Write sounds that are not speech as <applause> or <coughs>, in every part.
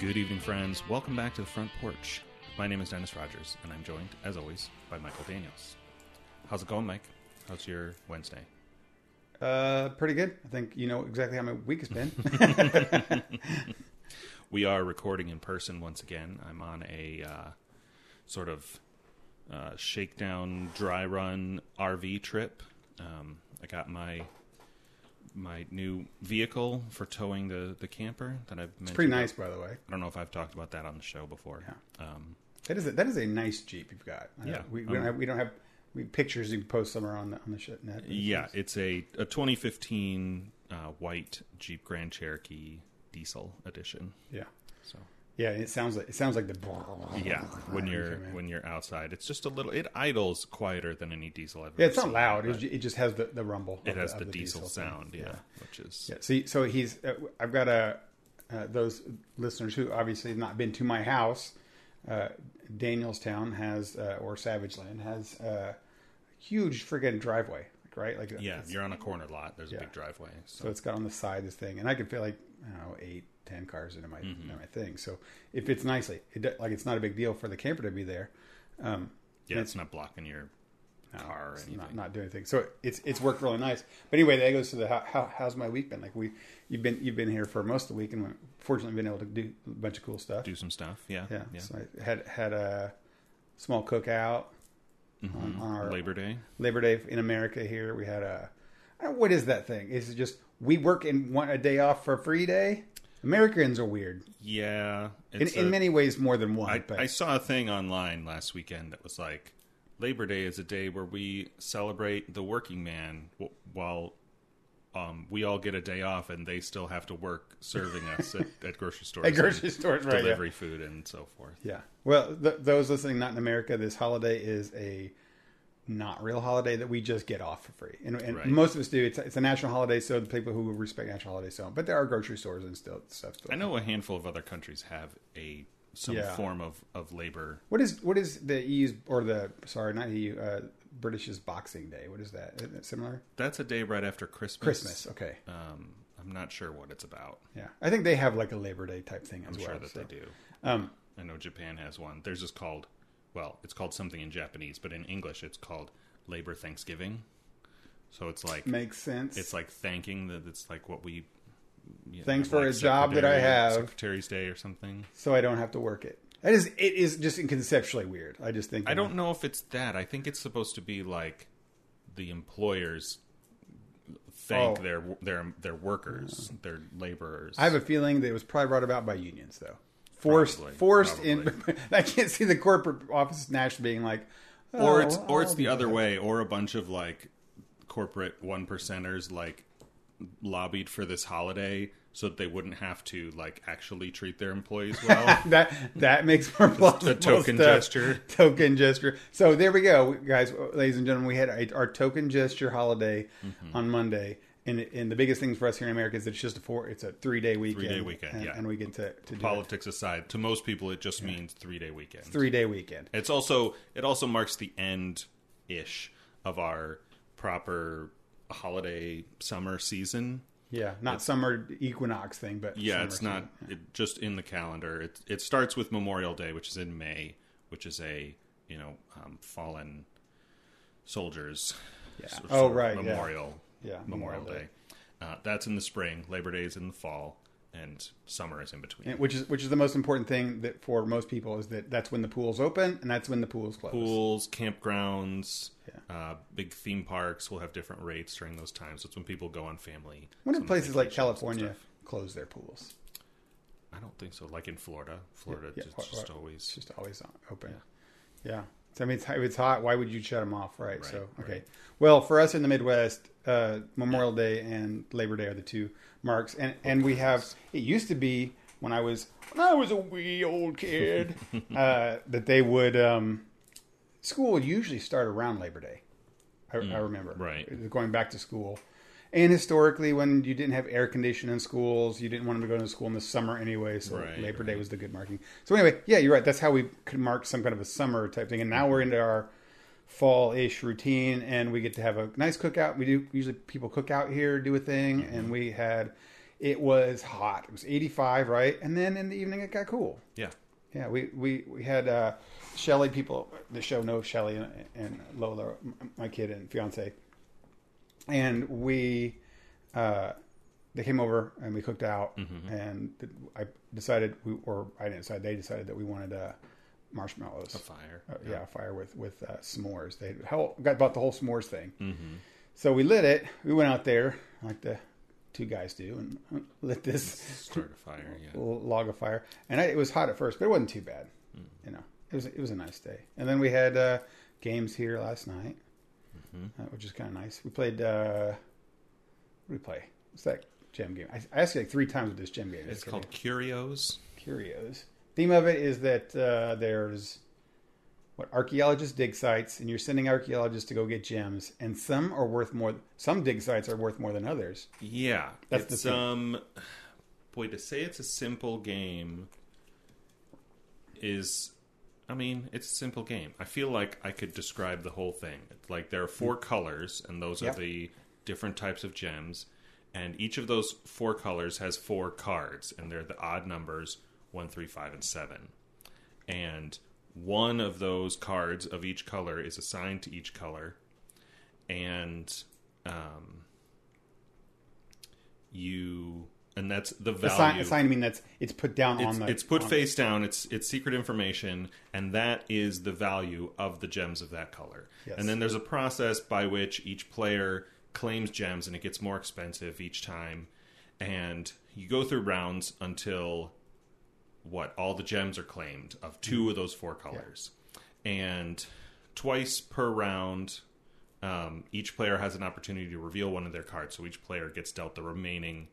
Good evening, friends. Welcome back to the front porch. My name is Dennis Rogers, and I'm joined, as always, by Michael Daniels. How's it going, Mike? How's your Wednesday? Uh, pretty good. I think you know exactly how my week has been. <laughs> We are recording in person once again. I'm on a uh, sort of uh, shakedown, dry run RV trip. Um, I got my my new vehicle for towing the, the camper that I've mentioned. It's pretty nice, by the way. I don't know if I've talked about that on the show before. Um, That is a, that is a nice Jeep you've got. I know Yeah. we, we don't Um, have we don't have we pictures you can post somewhere on the on the shit net. Yeah, it's a, a 2015 uh, white Jeep Grand Cherokee diesel edition. yeah, So yeah. It sounds like it sounds like the yeah, when you're when you're outside, it's just a little. It idles quieter than any diesel I've. yeah, it's not loud. It, it just has the, the rumble. It has of the, diesel, thing. sound, yeah, which is Yeah. See, so he's. Uh, I've got a uh, those listeners who obviously have not been to my house. Uh, Danielstown has, uh, or Savage Land has a huge friggin' driveway, right? Like yeah. You're on a corner lot. There's a big driveway. So So, it's got on the side this thing, and I can fit like I don't know eight, ten cars into my Mm-hmm. into my thing. So it fits nicely. It like it's not a big deal for the camper to be there. Um, yeah, it's not blocking your car or anything. not not doing anything. So it's it's worked really nice. But anyway, that goes to the how, how how's my week been? Like we you've been you've been here for most of the week, and fortunately been able to do a bunch of cool stuff. Do some stuff. Yeah, yeah. yeah. So I had had a small cookout Mhm. on, on our Labor Day. Labor Day in America here. We had a what is that thing? Is it just we work and want a day off for a free day? Americans are weird Yeah, in, it's in many ways, more than one. I, but I saw a thing online last weekend that was like Labor Day is a day where we celebrate the working man while um, we all get a day off and they still have to work serving us at, <laughs> at grocery stores, At grocery stores, right, yeah. delivery food and so forth. yeah. Well, th- those listening not in America, this holiday is a not real holiday that we just get off for free, and, and Right. most of us do. It's, it's a national holiday, so the people who respect national holidays don't. But there are grocery stores and still stuff. Still. I know a handful of other countries have a some Yeah. form of, of labor. What is what is the EU's or the sorry not EU uh, British's Boxing Day? What is that? Isn't it similar? That's a day right after Christmas. Christmas. Okay. Um, I'm not sure what it's about. Yeah, I think they have like a Labor Day type thing as I'm well. sure that so. they do. Um, I know Japan has one. Theirs is called, well, it's called something in Japanese, but in English it's called Labor Thanksgiving. So it's like makes sense. it's like thanking that it's like what we. you know, Thanks for like a job that I have. Secretary's Day or something. so I don't have to work it. It is. It is just conceptually weird. I just think I don't know if it's that. I think it's supposed to be like the employers thank Oh. their their their workers, their laborers. I have a feeling that it was probably brought about by unions, though. Forced, Probably, forced in. <laughs> I can't see the corporate office nationally being like, or "Oh, it's or it's the other that." way, or a bunch of like corporate one percenters like lobbied for this holiday so that they wouldn't have to like actually treat their employees <laughs> well. that that makes more plausible the token stuff. gesture. Token gesture. So there we go, guys, ladies and gentlemen. We had our token gesture holiday Mm-hmm. on Monday, and and the biggest thing for us here in America is it's just a four. It's a three day weekend. Three-day weekend, and, yeah. and we get to to. Politics aside, to most people it just means three day weekend. three day weekend. It's also it also marks the end ish of our proper holiday summer season. Yeah, not summer equinox thing, but Yeah, it's not season. it, just in the calendar. It it starts with Memorial Day, which is in May, which is a you know um, fallen soldiers. Yeah. sort of Oh, right. Memorial. Yeah, Memorial Memorial Day. Uh, that's in the spring. Labor Day is in the fall, and summer is in between. And which is which is the most important thing that for most people is that that's when the pools open and that's when the pools close. Pools, campgrounds, uh, big theme parks will have different rates during those times. That's when people go on family. When do places like California close their pools? I don't think so. Like in Florida, Florida Yeah, just, just always. Just always open. Yeah. So I mean, it's, if it's hot, why would you shut them off, right? Right, so okay. right. Well, for us in the Midwest, uh, Memorial Day and Labor Day are the two marks, and and we have. It used to be when I was when I was a wee old kid <laughs> uh, that they would. Um, school would usually start around Labor Day. I, I remember. Mm, right. Going back to school. And historically, when you didn't have air conditioning in schools, you didn't want them to go to school in the summer anyway. So Right, Labor Day was the good marking. So anyway, yeah, you're right. That's how we could mark some kind of a summer type thing. And now we're into our fall-ish routine, and we get to have a nice cookout. We do usually people cook out here, do a thing, Mm-hmm. and we had it was hot. It was 85, right? And then in the evening it got cool. Yeah. Yeah, we we we had uh, Shelly people. The show know Shelly and, and Lola, my kid and fiance, and we uh, they came over and we cooked out, and I decided we or I didn't decide. They decided that we wanted uh, marshmallows. A fire. Uh, yeah, a fire with with uh, s'mores. They hell, got about the whole s'mores thing. Mm-hmm. So we lit it. We went out there like the two guys do and lit this Start a fire. Yeah. log of fire. And I, it was hot at first, but it wasn't too bad. You know, it was it was a nice day. And then we had uh, games here last night, uh, which is kind of nice. We played. Uh, what did we play? What's that gem game? I, I asked you like three times with this gem game. It's called Curios. Curios. Theme of it is that uh, there's what archaeologists dig sites, and you're sending archaeologists to go get gems, and some are worth more. Some dig sites are worth more than others. Yeah, That's the thing. um, boy, to say it's a simple game is, I mean, it's a simple game. I feel like I could describe the whole thing. Like there are four colors, and those Mm. Yep. are the different types of gems, and each of those four colors has four cards, and they're the odd numbers one, three, five, and seven, and one of those cards of each color is assigned to each color, and um, you and that's the value. Assign, assign, I mean that's it's put down it's, on the. it's put face down. It's it's secret information, and that is the value of the gems of that color. Yes. And then there's a process by which each player claims gems, and it gets more expensive each time. And you go through rounds until what all the gems are claimed of two of those four colors, and twice per round. Um, each player has an opportunity to reveal one of their cards, so each player gets dealt the remaining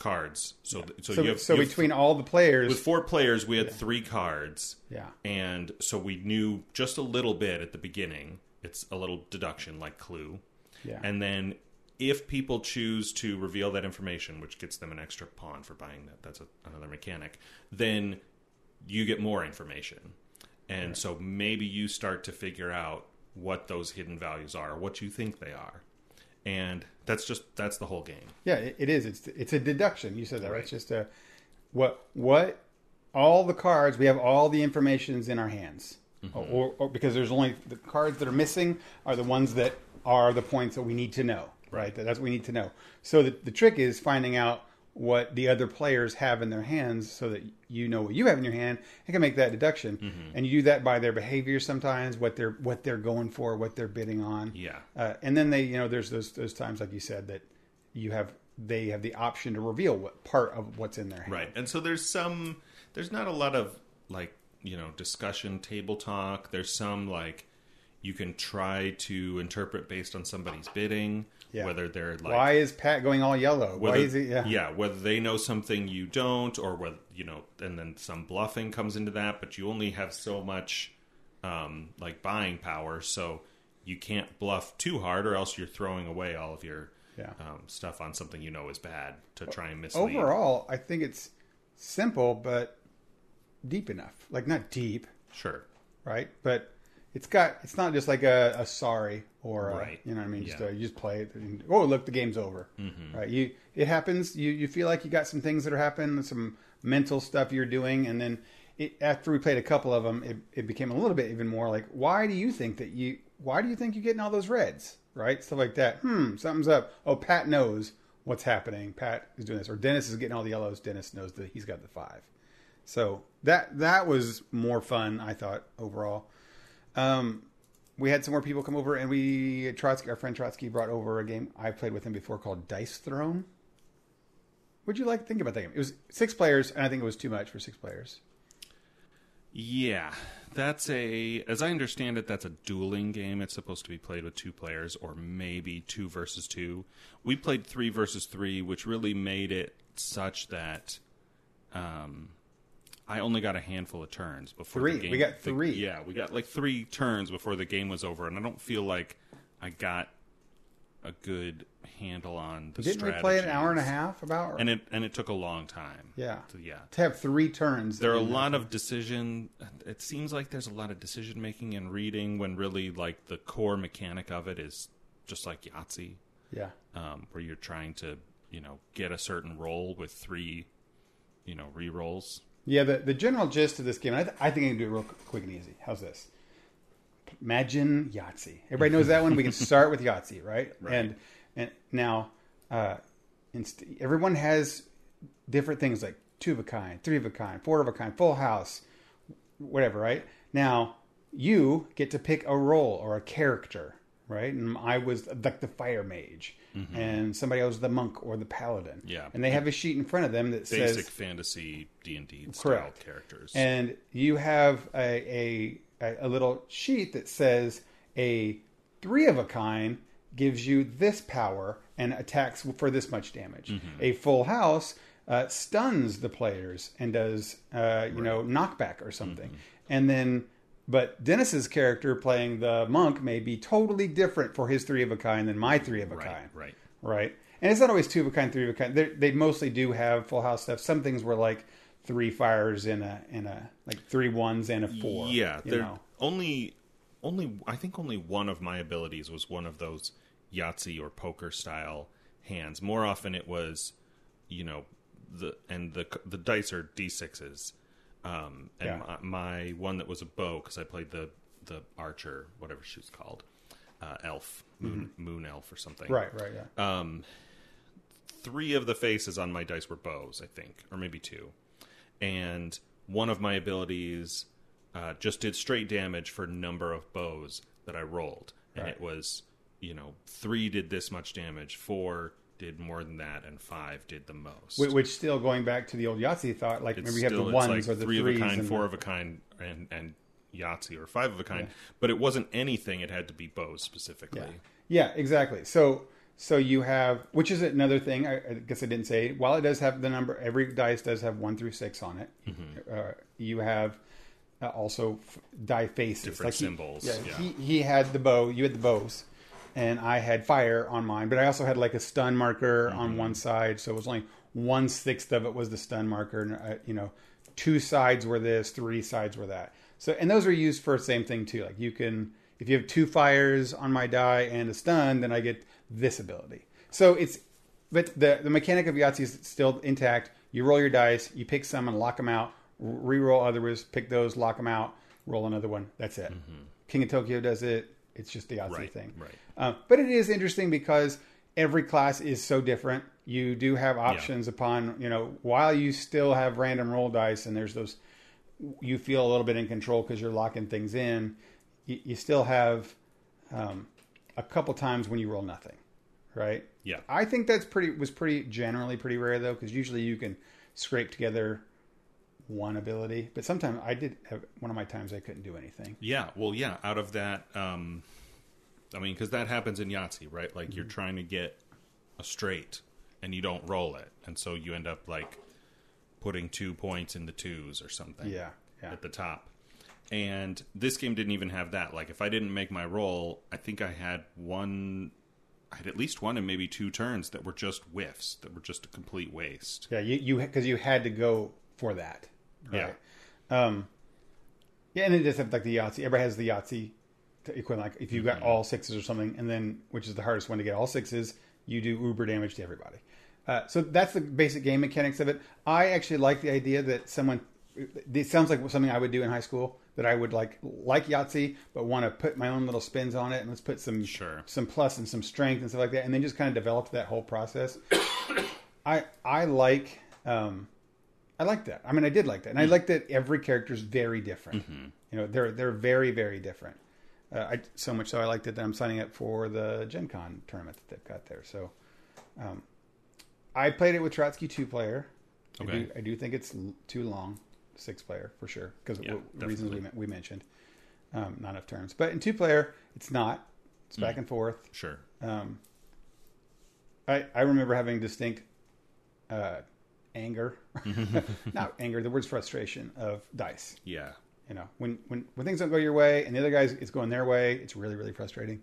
cards. So, th- so, So, you have, so you have- between all the players, with four players, we had three cards, yeah, and so we knew just a little bit at the beginning. It's a little deduction, like Clue, yeah, and then if people choose to reveal that information, which gets them an extra pawn for buying that, that's a, another mechanic. Then you get more information, and so maybe you start to figure out what those hidden values are, what you think they are, and that's just that's the whole game. yeah. It, it is. It's it's a deduction. You said that right. Right. It's just a what what all the cards we have all the informations in our hands, Mm-hmm. or, or because there's only the cards that are missing are the ones that are the points that we need to know. Right. That- That's what we need to know. So the the trick is finding out what the other players have in their hands so that you know what you have in your hand and can make that deduction Mm-hmm. and you do that by their behavior sometimes what they're what they're going for what they're bidding on Yeah. uh, and then they you know there's those those times like you said that you have they have the option to reveal what part of what's in their hand Right. And so there's some there's not a lot of like, you know, discussion table talk. There's some like you can try to interpret based on somebody's bidding, Yeah. whether they're like why is pat going all yellow whether, why is he yeah, whether they know something you don't or whether you know and then some bluffing comes into that, but you only have so much um like buying power, so you can't bluff too hard or else you're throwing away all of your Yeah. um, stuff on something you know is bad to try and mislead. overall i think it's simple but deep enough like not deep Sure. right but it's got it's not just like a, a sorry or a, Right. you know what i mean? Just Yeah. uh you just play it and, oh look the game's over. Mm-hmm. right? You it happens. You you feel like you got some things that are happening some mental stuff you're doing and then it, after we played a couple of them it, it became a little bit even more like why do you think that you why do you think you're getting all those reds? Right? Stuff like that. Hmm something's up. Oh pat knows what's happening. Pat is doing this. Or dennis is getting all the yellows. Dennis knows that he's got the five. So that that was more fun i thought overall um, we had some more people come over, and we Trotsky, our friend Trotsky, brought over a game I played with him before called Dice Throne. What'd you like? Think about that game. It was six players, and I think it was too much for six players. Yeah, that's a. As I understand it, that's a dueling game. It's supposed to be played with two players, or maybe two versus two. We played three versus three, which really made it such that um, I only got a handful of turns before Three. the game. We got the- three. yeah, we got like three turns before the game was over, and I don't feel like I got a good handle on the. Didn't we play an hour and a half about? Or, And it and it took a long time. yeah, To- yeah. to have three turns. There are a lot of decision. It seems like there's a lot of decision making and reading when really like the core mechanic of it is just like Yahtzee, Yeah, um, where you're trying to you know, get a certain roll with three, you know, re rolls. Yeah, the, the general gist of this game, I, th- I think I can do it real quick and easy. How's this? Imagine Yahtzee. Everybody knows that one. We can <laughs> start with Yahtzee, right? Right. And and now, uh, inst- everyone has different things like two of a kind, three of a kind, four of a kind, full house, whatever, right? Now you get to pick a role or a character, right? And I was like the fire mage, and somebody else the monk or the paladin. Mm-hmm. Yeah. and they have a sheet in front of them that Basic says basic fantasy D and D style characters. and you have a, a a little sheet that says a three of a kind gives you this power and attacks for this much damage. Mm-hmm. A full house uh, stuns the players and does uh, you know knockback or something. Mm-hmm. And then, but Dennis's character playing the monk may be totally different for his three of a kind than my three of a right, kind right. right? And it's not always two of a kind, three of a kind. They're, they mostly do have full house stuff. Some things were like three fires in a and a like three ones and a four. Yeah, you there know. only only I think only one of my abilities was one of those Yahtzee or poker style hands. More often it was, you know, the and the the dice are d sixes. Um, and Yeah. my, my one that was a bow because I played the the archer, whatever she was called, uh, elf, moon moon elf or something. Mm-hmm. Right, right, yeah. Um, three of the faces on my dice were bows, I think, or maybe two. And one of my abilities uh, just did straight damage for number of bows that I rolled, and Right. it was, you know, three did this much damage, four did more than that, and five did the most. Wh- Which still going back to the old Yahtzee thought, like maybe you have the ones like or the three threes of a kind, and four of a kind, and and Yahtzee or five of a kind. But it wasn't anything; it had to be bows specifically. Yeah. Yeah, exactly. So so you have, which is another thing. I, I guess I didn't say. While it does have the number, every dice does have one through six on it. Mm-hmm. Uh, you have uh, also f- die faces, Different he- symbols, yeah, yeah. He, he had the bow. You had the bows, and I had fire on mine. But I also had like a stun marker Mm-hmm. on one side, so it was only one sixth of it was the stun marker. And uh, you know, two sides were this, three sides were that. So and those are used for the same thing too. Like you can if you have two fires on my die and a stun, then I get this ability. So it's but the the mechanic of Yahtzee is still intact. You roll your dice, you pick some and lock them out. Re-roll others, pick those, lock them out, roll another one. That's it. King of Tokyo does it. It's just the Yahtzee Right, thing. right. Uh, but it is interesting because every class is so different. You do have options upon you know while you still have random roll dice and there's those you feel a little bit in control because you're locking things in. You, you still have um, a couple times when you roll nothing, right? Yeah. I think that's pretty was pretty generally pretty rare though because usually you can scrape together one ability, but sometimes I did have one of my times I couldn't do anything. Yeah, well, yeah. Out of that, um, I mean, because that happens in Yahtzee, right? Like Mm-hmm. you're trying to get a straight, and you don't roll it, and so you end up like putting two points in the twos or something. Yeah, yeah. At the top, and this game didn't even have that. Like, if I didn't make my roll, I think I had one. I had at least one and maybe two turns that were just whiffs, that were just a complete waste. Yeah, you you because you had to go for that. Yeah. Um. Yeah, and it does have like the Yahtzee. Everybody has the Yahtzee equivalent. Like if you got all sixes or something, and then which is the hardest one to get all sixes, you do uber damage to everybody. Uh, so that's the basic game mechanics of it. I actually like the idea that someone. It sounds like something I would do in high school. That I would like like Yahtzee, but want to put my own little spins on it, and let's put some Sure. some plus and some strength and stuff like that, and then just kind of develop that whole process. <coughs> I I like um, I like that. I mean, I did like that, and I like that every character is very different. You know, they're they're very very different. Uh, I so much so I liked it that I'm signing up for the Gen Con tournament that they've got there. So, um, I played it with Trotsky two player. I Okay. do, I do think it's l- too long, six player for sure because Yeah, of the reasons we we mentioned. Um, not enough turns, but in two player, it's not. It's back and forth. Sure. Um, I I remember having distinct uh, anger, mm-hmm. <laughs> not anger. The word's frustration of dice. Yeah. You know, when when when things don't go your way and the other guys it's going their way, it's really really frustrating.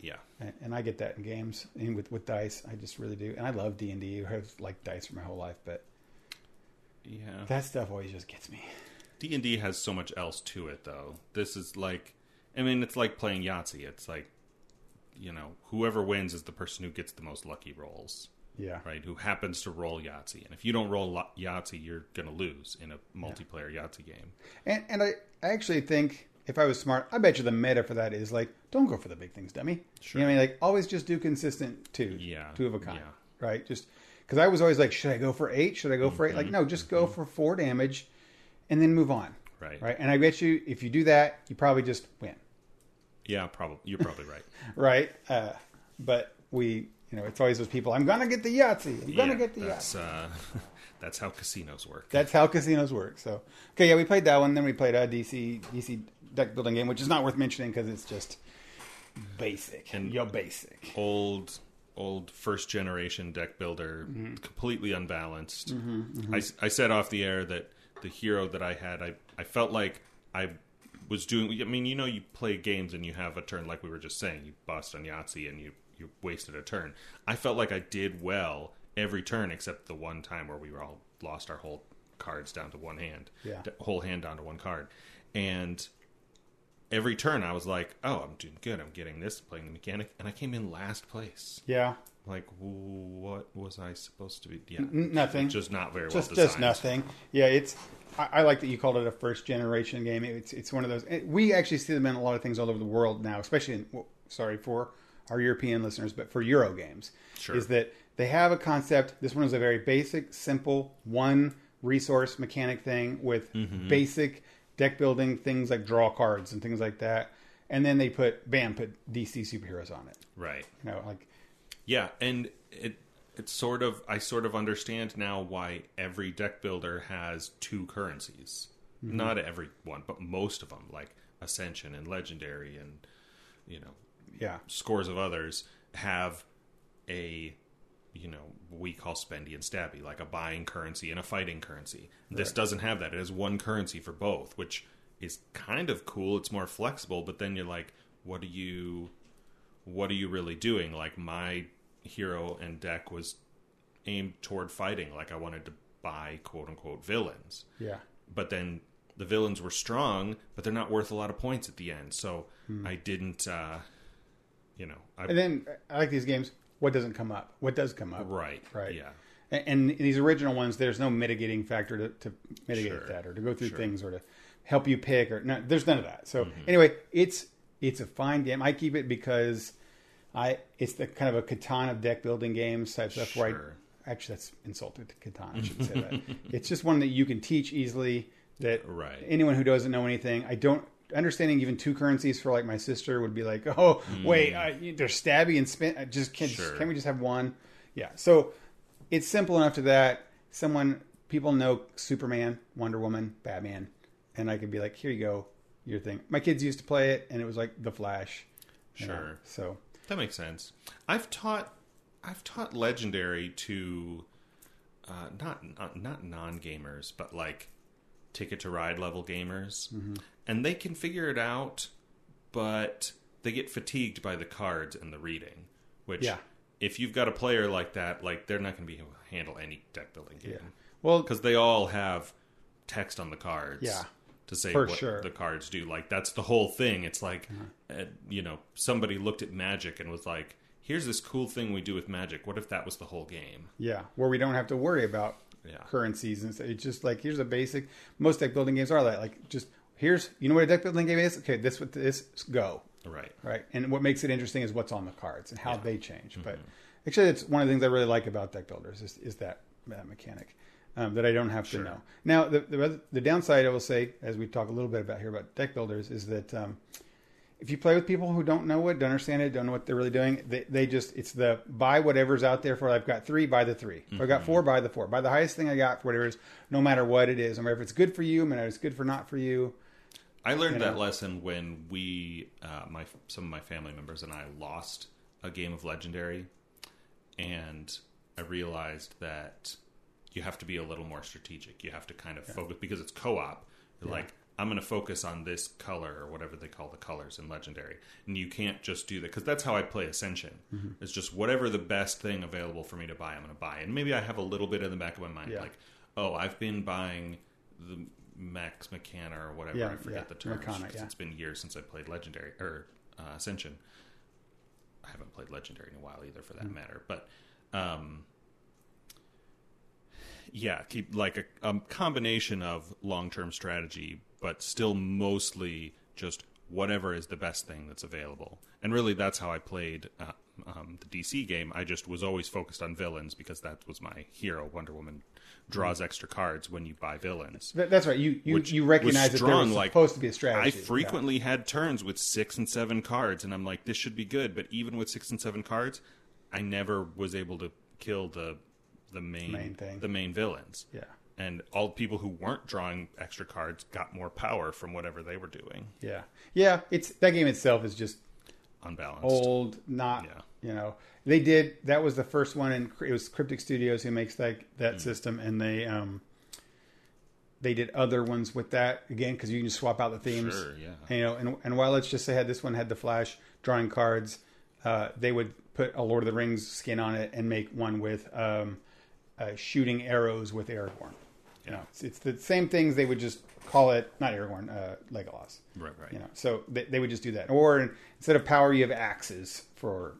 Yeah. And, and I get that in games and with with dice. I just really do. And I love D and D. I've liked dice for my whole life, but Yeah. that stuff always just gets me. D and D has so much else to it, though. This is like, I mean, it's like playing Yahtzee. It's like, you know, whoever wins is the person who gets the most lucky rolls. Yeah. right? Who happens to roll Yahtzee, and if you don't roll Yahtzee, you're going to lose in a multiplayer Yahtzee game. And and I, I actually think if I was smart, I bet you the meta for that is like, don't go for the big things, dummy. Sure. You know what I mean? Like always just do consistent two. Yeah. Two of a kind. Yeah. Right? Just because I was always like, should I go for eight? Should I go for eight? Mm-hmm. Like, no, just go for four damage and then move on. Right. Right. And I bet you if you do that, you probably just win. Yeah, probably. You're probably right. <laughs> Right? Uh, but we you know, it's always those people, I'm gonna get the Yahtzee. I'm gonna Yeah, get the that's, Yahtzee. uh, <laughs> that's how casinos work. That's how casinos work. So, okay, yeah, we played that one. Then we played a DC DC deck building game, which is not worth mentioning because it's just basic. And- you're basic. old old first generation deck builder Mm-hmm. completely unbalanced I, I said off the air that the hero that i had i, I felt like i was doing i mean you know you play games and you have a turn like we were just saying you bust on yahtzee and you you wasted a turn i felt like i did well every turn except the one time where we were all lost our whole cards down to one hand Yeah. whole hand down to one card and every turn I was like, "Oh, I'm doing good. I'm getting this, playing the mechanic," and I came in last place. Yeah, Like, what was I supposed to be? Yeah, N- nothing. Just not very just well designed. just nothing. Yeah, it's. I, I like that you called it a first generation game. It's it's one of those. it- we actually see them in a lot of things all over the world now, especially in. Sorry for our European listeners, but for Euro games, Sure. is that they have a concept. This one is a very basic, simple, one resource mechanic thing with Mm-hmm. basic deck building things like draw cards and things like that. And then they put bam, put DC superheroes on it. Right. You know, like Yeah, and it it's sort of I sort of understand now why every deck builder has two currencies. Mm-hmm. Not every one, but most of them, like Ascension and Legendary, and you know yeah, scores of others have a you know we call spendy and stabby like a buying currency and a fighting currency. This doesn't have that. It has one currency for both which is kind of cool. It's more flexible but then you're like what are you what are you really doing? Like my hero and deck was aimed toward fighting. Like i wanted to buy quote unquote villains. Yeah. but then the villains were strong, but they're not worth a lot of points at the end. So I didn't, uh, you know, I, And then I like these games. What doesn't come up? What does come up? right, Right. yeah, And, and these original ones, there's no mitigating factor to, to mitigate Sure. that or to go through Sure. Mm-hmm. things or to help you pick or no, there's none of that. So anyway, it's it's a fine game. I keep it because I it's the kind of a Catan of deck building games type stuff where I actually that's insulted to Catan. I should say that. <laughs> It's just one that you can teach easily. That Right. anyone who doesn't know anything, I don't understanding even two currencies for like my sister would be like, oh wait, uh, there's stabby and spin. I just can't. Mm. Sure. Can we just have one? Yeah. So it's simple enough to that someone people know Superman, Wonder Woman, Batman, and I could be like, here you go, your thing. My kids used to play it, and it was like the Flash. you know, Sure. So that makes sense. I've taught, I've taught Legendary to, uh, not not, not non gamers, but like Ticket to Ride level gamers, Mm-hmm. and they can figure it out, but they get fatigued by the cards and the reading, which. Yeah. If you've got a player like that, like they're not going to be able to handle any deck building game. yeah. Well, because they all have text on the cards Yeah, to say for what sure. The cards do like that's the whole thing it's like uh, you know somebody looked at magic and was like here's this cool thing we do with magic what if that was the whole game yeah, where we don't have to worry about Yeah. currencies and it's just like here's a basic. Most deck building games are that like just here's you know what a deck building game is. Okay, this what this go. right right? And what makes it interesting is what's on the cards and how they change. Mm-hmm. But actually, it's one of the things I really like about deck builders is, is that that mechanic um, that I don't have Sure. to know. Now, the, the the downside I will say, as we talk a little bit about here about deck builders, is that um, if you play with people who don't know it, don't understand it, don't know what they're really doing, they, they just it's the buy whatever's out there for. I've got three, buy the 3 If I've got four, buy the four. Buy the highest thing I got for whatever it is, no matter what it is, no matter if it's good for you, no matter if it's good for not for you. i learned You know. that lesson when we uh, my some of my family members and i lost a game of legendary and i realized that you have to be a little more strategic you have to kind of focus because it's co-op You're like i'm going to focus on this color or whatever they call the colors in legendary and you can't just do that because that's how i play ascension Mm-hmm. it's just whatever the best thing available for me to buy i'm going to buy and maybe i have a little bit in the back of my mind Yeah. like oh i've been buying the max mechana or whatever Yeah, i forget yeah, the term because it's been years since i played legendary or uh, ascension I haven't played Legendary in a while either, for that Mm. matter. But um, yeah, keep like a, a combination of long term strategy, but still mostly just whatever is the best thing that's available. And really, that's how I played uh, um, the DC game. I just was always focused on villains because that was my hero. Wonder Woman draws extra cards when you buy villains. That's right. You you, you recognize that there was like, supposed to be a strategy. I frequently had turns with six and seven cards, and I'm like, this should be good. But even with six and seven cards, I never was able to kill the the main, Main thing. the main villains. Yeah. And all the people who weren't drawing extra cards got more power from whatever they were doing. Yeah, yeah. It's that game itself is just Unbalanced. old. Not Yeah. you know they did that was the first one, and it was Cryptic Studios who makes that that Mm. system, and they um they did other ones with that again because you can just swap out the themes. Sure, yeah. And, you know, and and while let's just say had this one had the Flash drawing cards, uh, they would put a Lord of the Rings skin on it and make one with um, uh, shooting arrows with Aragorn. You know, it's, it's the same things. They would just call it not Aragorn, uh, Legolas. Right, right. You know, so they, they would just do that. Or instead of power, you have axes for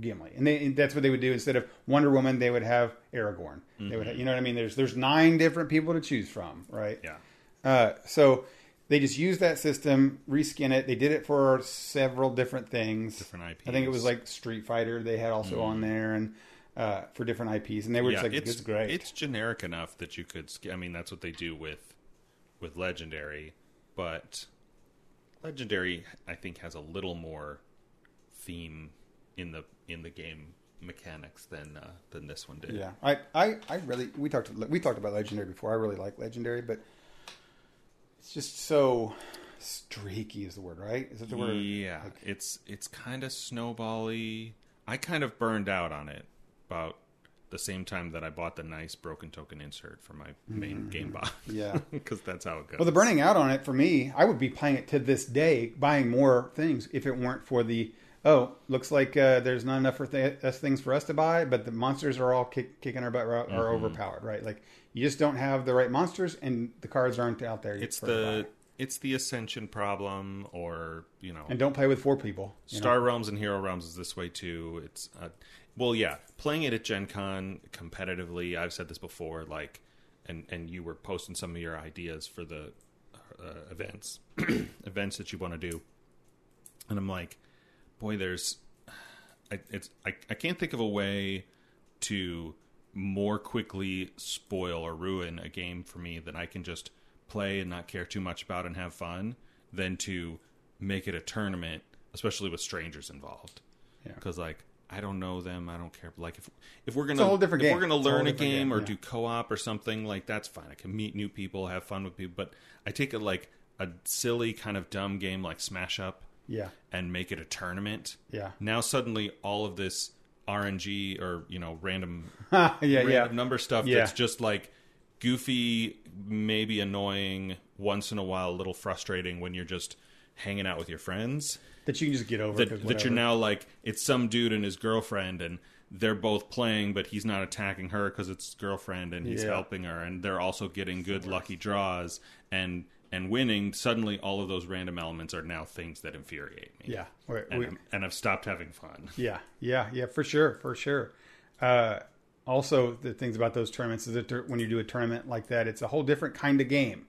Gimli, and, they, and that's what they would do. Instead of Wonder Woman, they would have Aragorn. They would, have, you know what I mean? There's there's nine different people to choose from, right? Yeah. Uh, so they just used that system, reskin it. They did it for several different things. Different IPs. I think it was like Street Fighter. They had also on there, and uh, for different IPs, and they were yeah, just like, it's "This is great." It's generic enough that you could. I mean, that's what they do with with Legendary, but Legendary, I think, has a little more theme in the in the game mechanics than uh, than this one did. Yeah, I, I, I really we talked we talked about legendary before. I really like legendary, but it's just so streaky is the word, right? Is that the word? Yeah, it's it's kind of snowbally. I kind of burned out on it about the same time that I bought the nice broken token insert for my main game box. Mm-hmm. <laughs> Yeah. <laughs> because that's how it goes. Well, the burning out on it for me, I would be playing it to this day, buying more things if it weren't for the oh, looks like uh, there's not enough for th- us things for us to buy, but the monsters are all kick, kicking our butt, are, are Mm-hmm. overpowered, right? Like you just don't have the right monsters, and the cards aren't out there. it's the. It's the ascension problem, or you know, and don't play with four people. you know? Star Realms and Hero Realms is this way too. It's uh, well, yeah, playing it at Gen Con competitively. I've said this before, like, and and you were posting some of your ideas for the uh, events, <clears throat> events that you want to do, and I'm like, boy, there's, I, it's I I can't think of a way to more quickly spoil or ruin a game for me than I can just play and not care too much about and have fun than to make it a tournament, especially with strangers involved. Yeah. Because like I don't know them, I don't care. Like if if we're gonna a if game. we're gonna It's a learn a different game game, or yeah. do co-op or something like that's fine. I can meet new people, have fun with people. But I take it like a silly kind of dumb game like Smash Up Yeah, and make it a tournament. yeah, Now suddenly all of this RNG or you know random <laughs> yeah, yeah. number stuff Yeah. that's just like goofy, maybe annoying, once in a while, a little frustrating when you're just hanging out with your friends. That you can just get over. That, that you're now like it's some dude and his girlfriend and they're both playing, but he's not attacking her because it's his girlfriend and he's Yeah. helping her, and they're also getting good lucky draws and and winning. Suddenly, all of those random elements are now things that infuriate me. Yeah, we- and, we- and I've stopped having fun. Yeah, yeah, yeah, for sure, for sure. Uh, also, the things about those tournaments is that when you do a tournament like that, it's a whole different kind of game.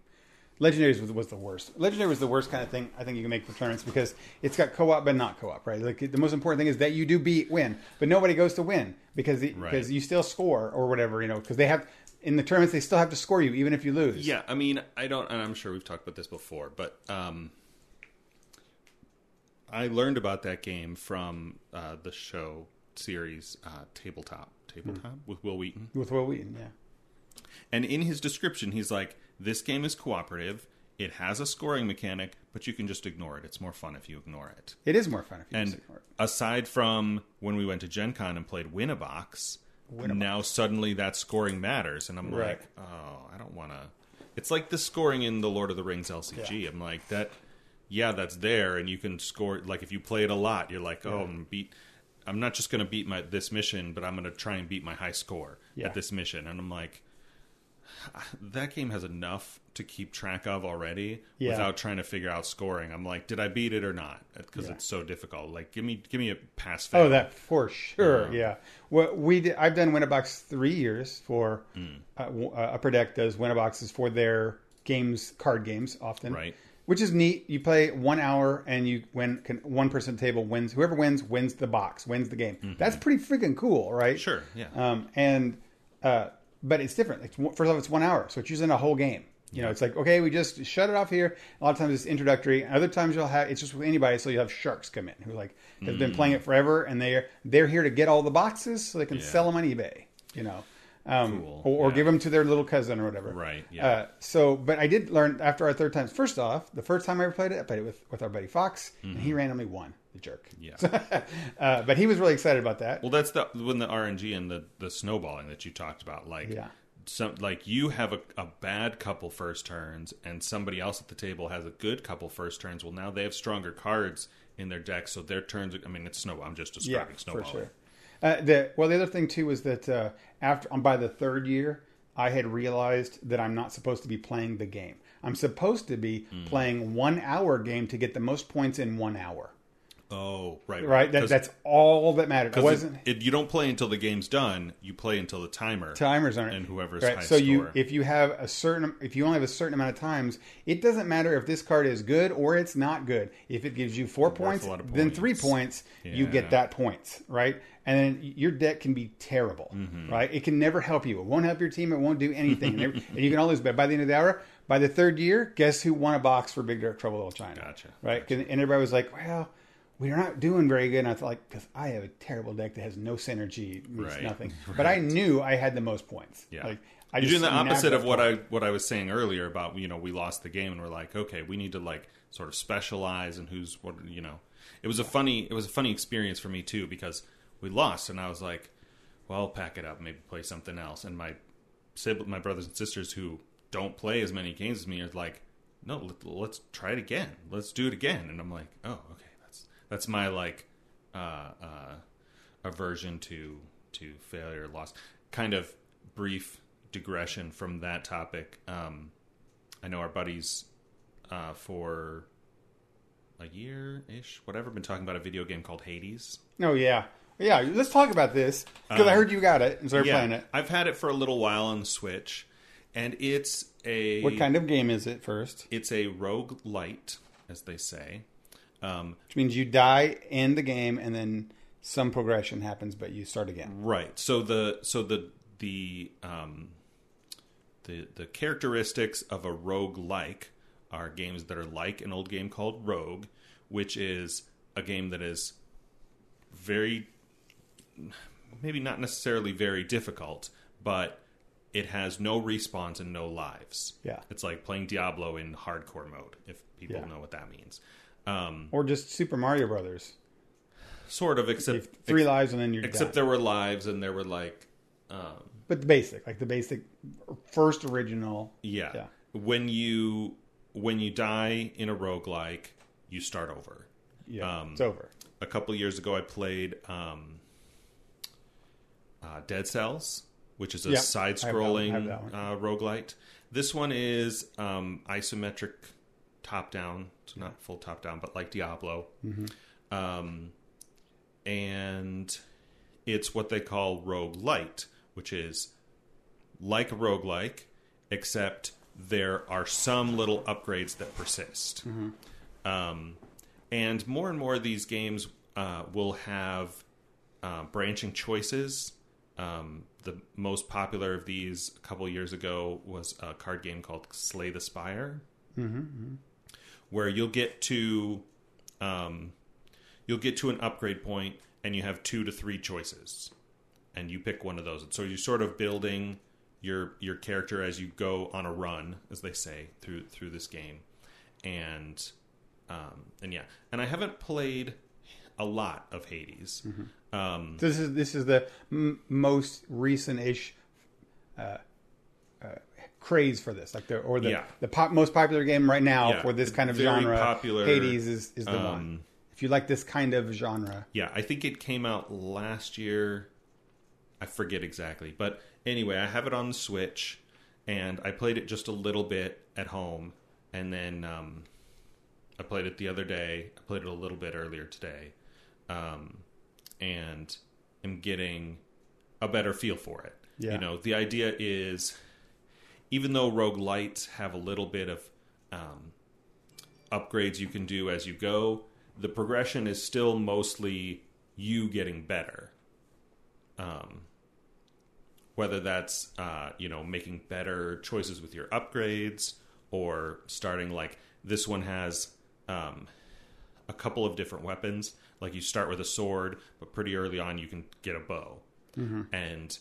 Legendaries was, was the worst. Legendary was the worst kind of thing I think you can make for tournaments because it's got co-op but not co-op, right? Like the most important thing is that you do beat win, but nobody goes to win because the, Right. because you still score or whatever, you know, because they have in the tournaments they still have to score you even if you lose. Yeah, I mean, I don't, and I'm sure we've talked about this before, but um, I learned about that game from uh, the show series uh, Tabletop, Tabletop hmm. with Wil Wheaton, with Wil Wheaton, yeah. and in his description, he's like, "This game is cooperative. It has a scoring mechanic, but you can just ignore it. It's more fun if you ignore it." It is more fun if you And ignore it. aside from when we went to Gen Con and played Winabox, now suddenly that scoring matters. And I'm Right. like, oh, I don't want to. It's like the scoring in the Lord of the Rings LCG. I'm like, that, yeah, that's there. And you can score, like, if you play it a lot, you're like, oh, I'm beat. I'm not just going to beat my this mission, but I'm going to try and beat my high score Yeah. at this mission. And I'm like, <sighs> that game has enough to keep track of already Yeah. without trying to figure out scoring. I'm like, did I beat it or not? Because Yeah. it's so difficult. Like, give me give me a pass fail. Oh, that for sure. Uh, yeah. Well, we did, I've done Winnabox three years for Mm. uh, Upper Deck does Winnaboxes for their games, card games often. Right. Which is neat. You play one hour and you win. Can, one person at the table wins. Whoever wins wins the box, wins the game. That's pretty freaking cool, right? Mm-hmm. Sure, yeah. Um, and uh, but it's different. It's, first off, it's one hour, so it's using a whole game. You know, it's like okay, we just shut it off here. A lot of times it's introductory. Other times you'll have it's just with anybody. So you have sharks come in who like have been playing it forever, and they're they're here to get all the boxes so they can Yeah. sell them on eBay. You know, um, Cool, or, or yeah. give them to their little cousin or whatever. Right, yeah. Uh, so, but I did learn after our third time. First off, the first time I ever played it, I played it with with our buddy Fox, and he randomly won. The jerk. Mm-hmm. Yeah. <laughs> uh, but he was really excited about that. Well, that's the when the RNG and the the snowballing that you talked about. Like, Yeah. some like you have a, a bad couple first turns, and somebody else at the table has a good couple first turns. Well, now they have stronger cards in their deck, so their turns. I mean, it's snow. I'm just yeah, describing for snowballing. sure. Uh, the, well, the other thing too was that uh, after um, by the third year, I had realized that I'm not supposed to be playing the game. I'm supposed to be Mm. playing one hour game to get the most points in one hour. Oh, right, Right? That, that's all that mattered. I 'cause wasn't it, it- you don't play until the game's done. You play until the timer. timers aren't. And whoever's right. So you, if you have a certain, if you only have a certain amount of times, it doesn't matter if this card is good or it's not good. If it gives you four points, of then three points. points, you get that points, right? And then your deck can be terrible, Mm-hmm. right? It can never help you. It won't help your team. It won't do anything, and, you can always. But by the end of the hour, by the third year, guess who won a box for Big Dark Trouble Little China? Gotcha. Right? 'Cause- And everybody was like, "Well." We're not doing very good. And I thought, like, because I have a terrible deck that has no synergy, means Right. nothing. <laughs> But I knew I had the most points. Yeah. Like, I You're doing the opposite of what point. I what I was saying earlier about you know we lost the game and we're like okay we need to like sort of specialize and who's what you know it was a funny it was a funny experience for me too because we lost and I was like well pack it up maybe play something else and my sibling, my brothers and sisters who don't play as many games as me are like no let's try it again let's do it again and I'm like oh okay that's my like uh, uh, aversion to to failure loss kind of brief digression from that topic um, i know our buddies uh, for a year ish whatever been talking about a video game called hades Oh yeah, yeah. Let's talk about this because I heard you got it and started playing it. i've had it for a little while on the switch and it's a What kind of game is it first? it's a roguelite as they say um, Which means you die in the game and then some progression happens, but you start again. Right. So the so the the um the the characteristics of a rogue like are games that are like an old game called Rogue, which is a game that is very maybe not necessarily very difficult, but it has no respawns and no lives. Yeah. It's like playing Diablo in hardcore mode, if people Yeah. know what that means. Um, Or just Super Mario Brothers. sort of, except three lives and then you're except there were lives and there were like um, But the basic, like the basic first original. yeah. Yeah. when you when you die in a roguelike you start over Yeah, Um, it's over. a couple years ago i played um, uh, dead cells which is a Yeah, side I have that one, I have scrolling that one. uh, roguelite this one is um, isometric top down so not full top down but like diablo Mm-hmm. um, and it's what they call roguelite which is like a roguelike, except there are some little upgrades that persist. Um, and more and more of these games uh, will have uh, branching choices. Um, the most popular of these a couple years ago was a card game called Slay the Spire, where you'll get to um, you'll get to an upgrade point and you have two to three choices and you pick one of those. So you're sort of building your your character as you go on a run, as they say, through through this game. And um, and yeah, and I haven't played a lot of Hades. Um, This is this is the m- most recent-ish uh, uh, craze for this, like the or the Yeah. the pop, most popular game right now Yeah, for this kind of very genre. popular, Hades is is the um, one. If you like this kind of genre, Yeah, I think it came out last year. I forget exactly, but anyway, I have it on the Switch, and I played it just a little bit at home, and then um, I played it the other day. I played it a little bit earlier today, um, and am getting a better feel for it. Yeah. You know, the idea is even though roguelites have a little bit of um, upgrades you can do as you go, the progression is still mostly you getting better. Um, whether that's uh, you know making better choices with your upgrades or starting like this one has um, a couple of different weapons. Like you start with a sword, but pretty early on you can get a bow, and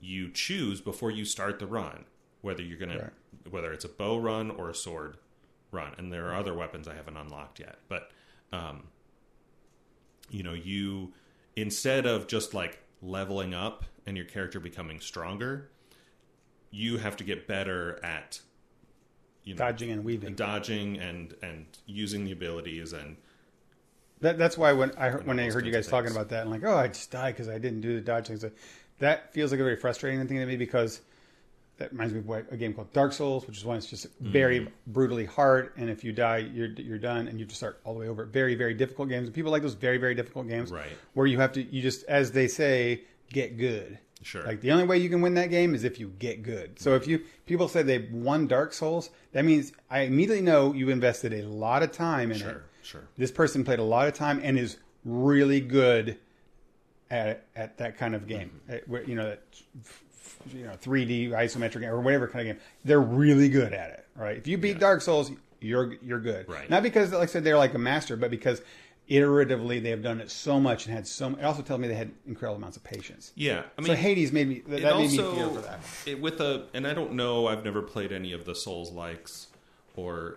you choose before you start the run whether you're gonna Right. whether it's a bow run or a sword run. And there are other weapons I haven't unlocked yet, but um, you know you instead of just like leveling up and your character becoming stronger, you have to get better at you know Dodging and weaving. dodging and and using the abilities and That, that's why when I heard, when I heard you guys talking about that, I'm like, oh, I just died because I didn't do the dodge things. That feels like a very frustrating thing to me because that reminds me of a game called Dark Souls, which is one that's just very Mm. brutally hard, and if you die, you're you're done, and you just start all the way over. Very very difficult games. And people like those very very difficult games, Right. Where you have to you just as they say get good. Sure. Like the only way you can win that game is if you get good. So if you people say they won Dark Souls, that means I immediately know you invested a lot of time in it sure sure this person played a lot of time and is really good at at that kind of game. At where- you know, that you know, 3D isometric or whatever kind of game. They're really good at it, right? If you beat Yeah. Dark Souls, you're you're good. Right. Not because, like I said, they're like a master, but because iteratively they have done it so much and had so. It also tells me they had incredible amounts of patience. yeah i so mean Hades made me that, that made also me feel for that. It, with a and I don't know. I've never played any of the Souls likes or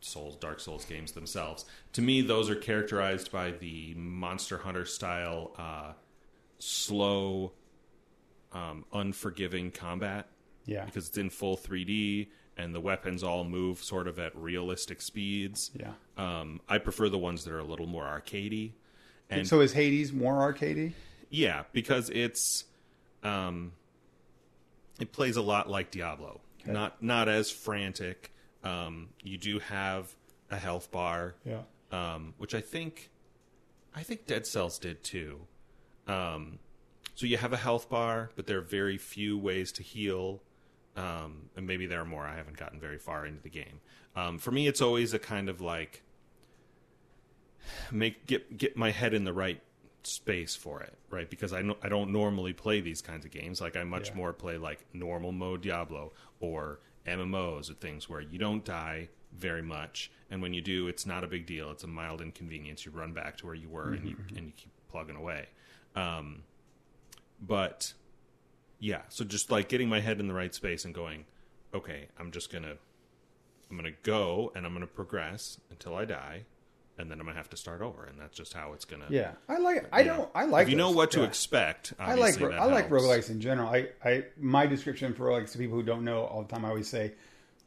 Souls Dark Souls games themselves. To me, those are characterized by the Monster Hunter style, uh, slow, um, unforgiving combat Yeah. because it's in full 3D and the weapons all move sort of at realistic speeds. Yeah. Um, I prefer the ones that are a little more arcadey. And so is Hades more arcadey? yeah, because it's um, it plays a lot like Diablo. Not not as frantic. Um, you do have a health bar, Yeah. um, which I think I think Dead Cells did too. Um, so you have a health bar, but there are very few ways to heal. Um, and maybe there are more. I haven't gotten very far into the game. Um, for me, it's always a kind of like make get get my head in the right space for it, right? Because I know I don't normally play these kinds of games. Like I much Yeah. more play like normal mode Diablo or MMOs or things where you don't die very much, and when you do, it's not a big deal. It's a mild inconvenience. You run back to where you were, and you and you keep plugging away. Um, but yeah, so just like getting my head in the right space and going, okay, I'm just gonna I'm gonna go and I'm gonna progress until I die, and then I'm gonna have to start over, and that's just how it's gonna. Yeah. I like. I don't. I like. If you know those. what to Yeah. expect. I like I like helps. roguelikes in general. I, I my description for roguelikes to people who don't know all the time. I always say,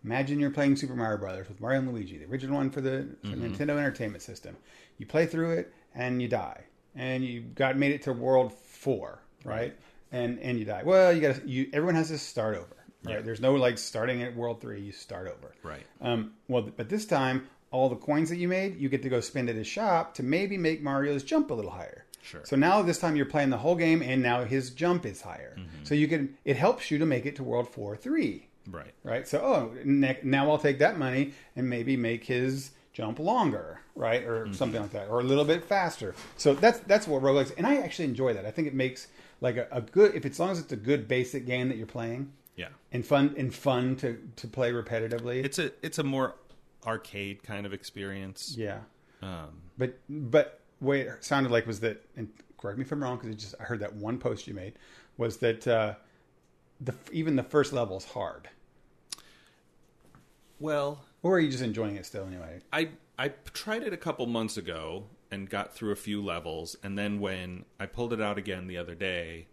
imagine you're playing Super Mario Brothers with Mario and Luigi, the original one for the for Mm-hmm. Nintendo Entertainment System. You play through it and you die, and you got made it to World Four, right? And and you die. Well, you got to you. Everyone has to start over, right? Yeah. There's no like starting at World Three. You start over, Right. um, well, but this time, all the coins that you made, you get to go spend at his shop to maybe make Mario's jump a little higher. Sure. So now this time you're playing the whole game, and now his jump is higher. Mm-hmm. So you can it helps you to make it to World Four Three, Right. right? So oh, ne- now I'll take that money and maybe make his jump longer, right, or Mm-hmm. something like that, or a little bit faster. So that's that's what roguelikes, and I actually enjoy that. I think it makes like a, a good if it's as long as it's a good basic game that you're playing Yeah. and fun and fun to to play repetitively. It's a it's a more arcade kind of experience. yeah. Um, But but what it sounded like was that, and correct me if I'm wrong, because I just I heard that one post you made was that uh, the even the first level is hard, well, or are you just enjoying it still anyway? I I tried it a couple months ago and got through a few levels, and then when I pulled it out again the other day,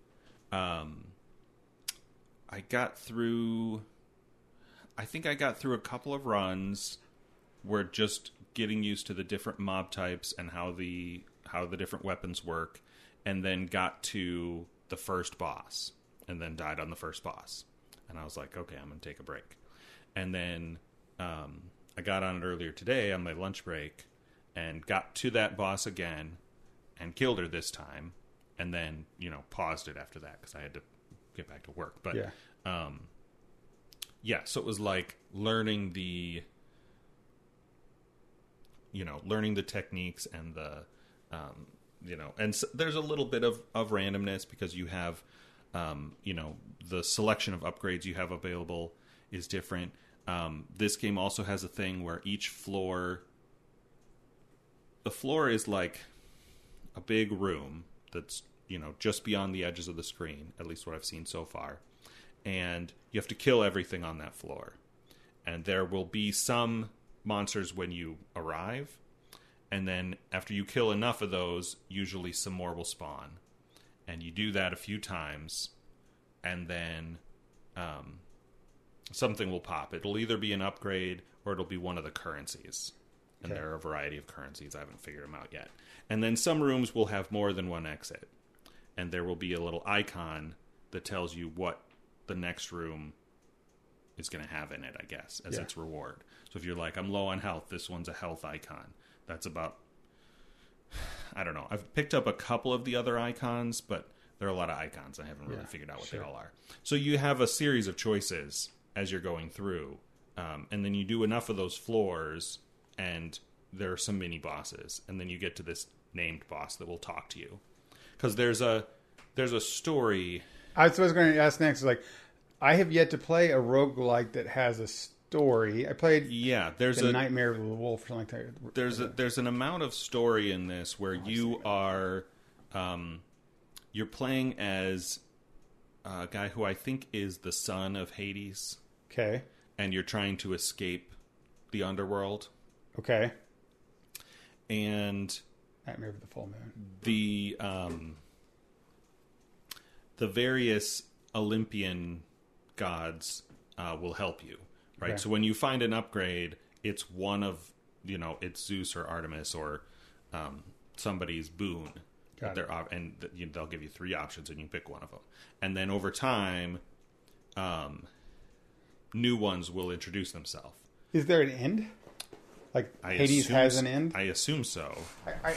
um, I got through. I think I got through a couple of runs where just getting used to the different mob types and how the how the different weapons work, and then got to the first boss, and then died on the first boss. and I was like, okay, I'm gonna take a break. And then um, I got on it earlier today on my lunch break, and got to that boss again, and killed her this time, and then you know paused it after that because I had to get back to work. But Yeah. um, yeah, so it was like learning the, you know, learning the techniques and the, um, you know, and s there's a little bit of of randomness because you have, um, you know, the selection of upgrades you have available is different. Um, this game also has a thing where each floor, the floor is like a big room that's you know just beyond the edges of the screen at least what i've seen so far. And you have to kill everything on that floor. And there will be some monsters when you arrive. And then after you kill enough of those usually some more will spawn. And you do that a few times and then um, something will pop. It'll either be an upgrade or it'll be one of the currencies and Okay. there are a variety of currencies i haven't figured them out yet and then some rooms will have more than one exit and there will be a little icon that tells you what the next room is going to have in it, I guess, as Yeah. its reward. So if you're like, I'm low on health, this one's a health icon. That's about, <sighs> I don't know. I've picked up a couple of the other icons, but there are a lot of icons. I haven't really Yeah, figured out what sure. they all are. So you have a series of choices as you're going through, um, and then you do enough of those floors, and there are some mini bosses, and then you get to this named boss that will talk to you because there's a there's a story I was going to ask next. is Like, I have yet to play a roguelike that has a story. I played yeah there's the a Nightmare of the Wolf or something like that. there's a, there's an amount of story in this where you are um, you're playing as a guy who I think is the son of Hades, Okay. and you're trying to escape the underworld. Okay. And Nightmare of the Full Moon. the um, the various Olympian gods uh, will help you, right? Okay. So when you find an upgrade, it's one of you know it's Zeus or Artemis or um, somebody's boon. Got They're op- and they'll give you three options, and you pick one of them. And then over time, um, new ones will introduce themselves. Is there an end? Like I Hades assume has an end? I assume so. I, I,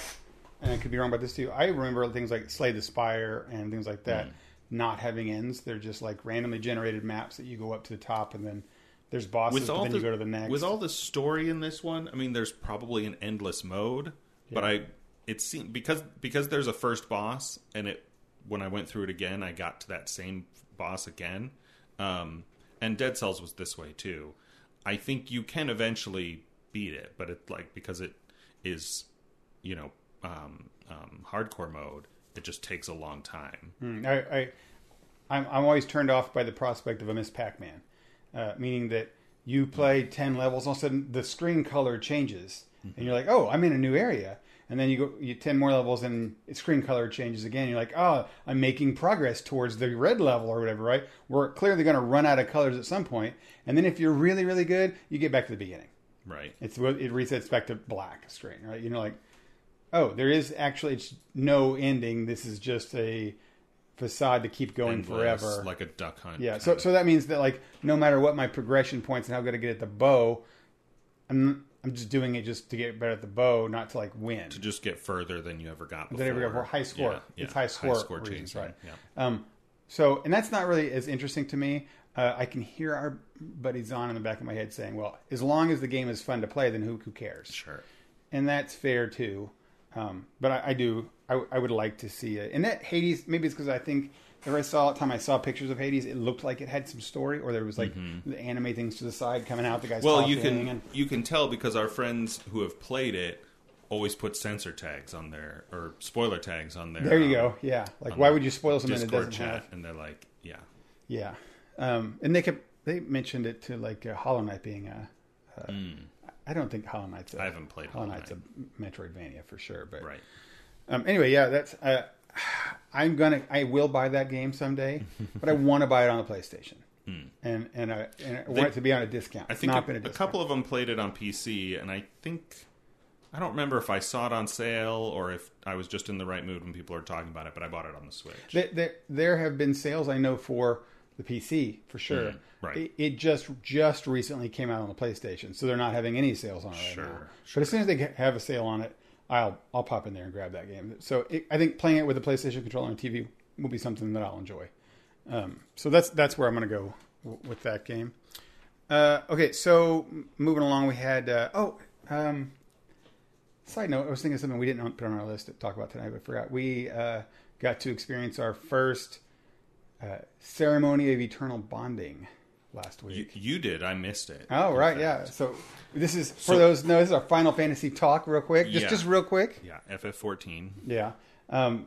and I could be wrong about this too. I remember things like Slay the Spire and things like that not having ends. They're just like randomly generated maps that you go up to the top and then there's bosses, with all then the you go to the next. with all the story in this one, I mean, there's probably an endless mode, but I it seemed because because there's a first boss, and it when I went through it again, I got to that same boss again, um, and Dead Cells was this way too. I think you can eventually beat it, but it like because it is, you know, um, um, hardcore mode, it just takes a long time. Mm, I, I, I'm, I'm always turned off by the prospect of a Ms. Pac-Man, uh, meaning that you play ten levels, all of a sudden the screen color changes, and you're like, "Oh, I'm in a new area," and then you go you ten more levels, and its screen color changes again. You're like, "Oh, I'm making progress towards the red level or whatever." Right? We're clearly going to run out of colors at some point, and then if you're really, really good, you get back to the beginning. Right. It's it resets back to black screen, right? You know, like, oh, there is actually it's no ending. This is just a facade to keep going Endless, forever. like a duck hunt. yeah, so of. so that means that like no matter what my progression points and how good I get at the bow, I'm I'm just doing it just to get better at the bow, not to like win. to just get further than you ever got before. Then every high score. Yeah, yeah. It's high score, chasing, reasons, right? Yeah. Um, so, and that's not really as interesting to me. Uh, I can hear our buddy Zahn in the back of my head saying, "Well, as long as the game is fun to play, then who who cares?" Sure. and that's fair too. Um, but I, I do, I, I would like to see it. And that Hades, maybe it's because I think every saw time I saw pictures of Hades, it looked like it had some story, or there was like the anime things to the side coming out. The guys. Mm-hmm. Well, you can and- you can tell because our friends who have played it always put censor tags on there or spoiler tags on there. there you um, go. Yeah, like why would you spoil something that Discord doesn't chat, have? and they're like, yeah, Yeah, um, and they kept they mentioned it to like uh, Hollow Knight being a. Uh, I don't think Hollow Knight's. A. I haven't played Hollow Hollow Knight's a Metroidvania for sure, but right. Um, anyway, yeah, that's. Uh, I'm gonna. I will buy that game someday, <laughs> but I want to buy it on the PlayStation, and and I, and I want it to be on a discount. I think not a, been a, a couple of them played it on PC, and I think I don't remember if I saw it on sale or if I was just in the right mood when people are talking about it. But I bought it on the Switch. There, there, there have been sales I know for the PC for sure. Mm, right. It, it just just recently came out on the PlayStation, so they're not having any sales on it right Sure, now. But as soon as they have a sale on it, I'll I'll pop in there and grab that game. So it, I think playing it with a PlayStation controller and TV will be something that I'll enjoy. Um, so that's that's where I'm going to go w- with that game. Uh, okay, so moving along, we had uh, oh. Um, Side note: I was thinking of something we didn't put on our list to talk about tonight, but forgot. We uh, got to experience our first uh, ceremony of eternal bonding last week. you did. I missed it. oh, right, fact. yeah. So this is for So- those. No, this is our Final Fantasy talk, real quick. Just, Yeah. just real quick. Yeah, FF14. Yeah. Um,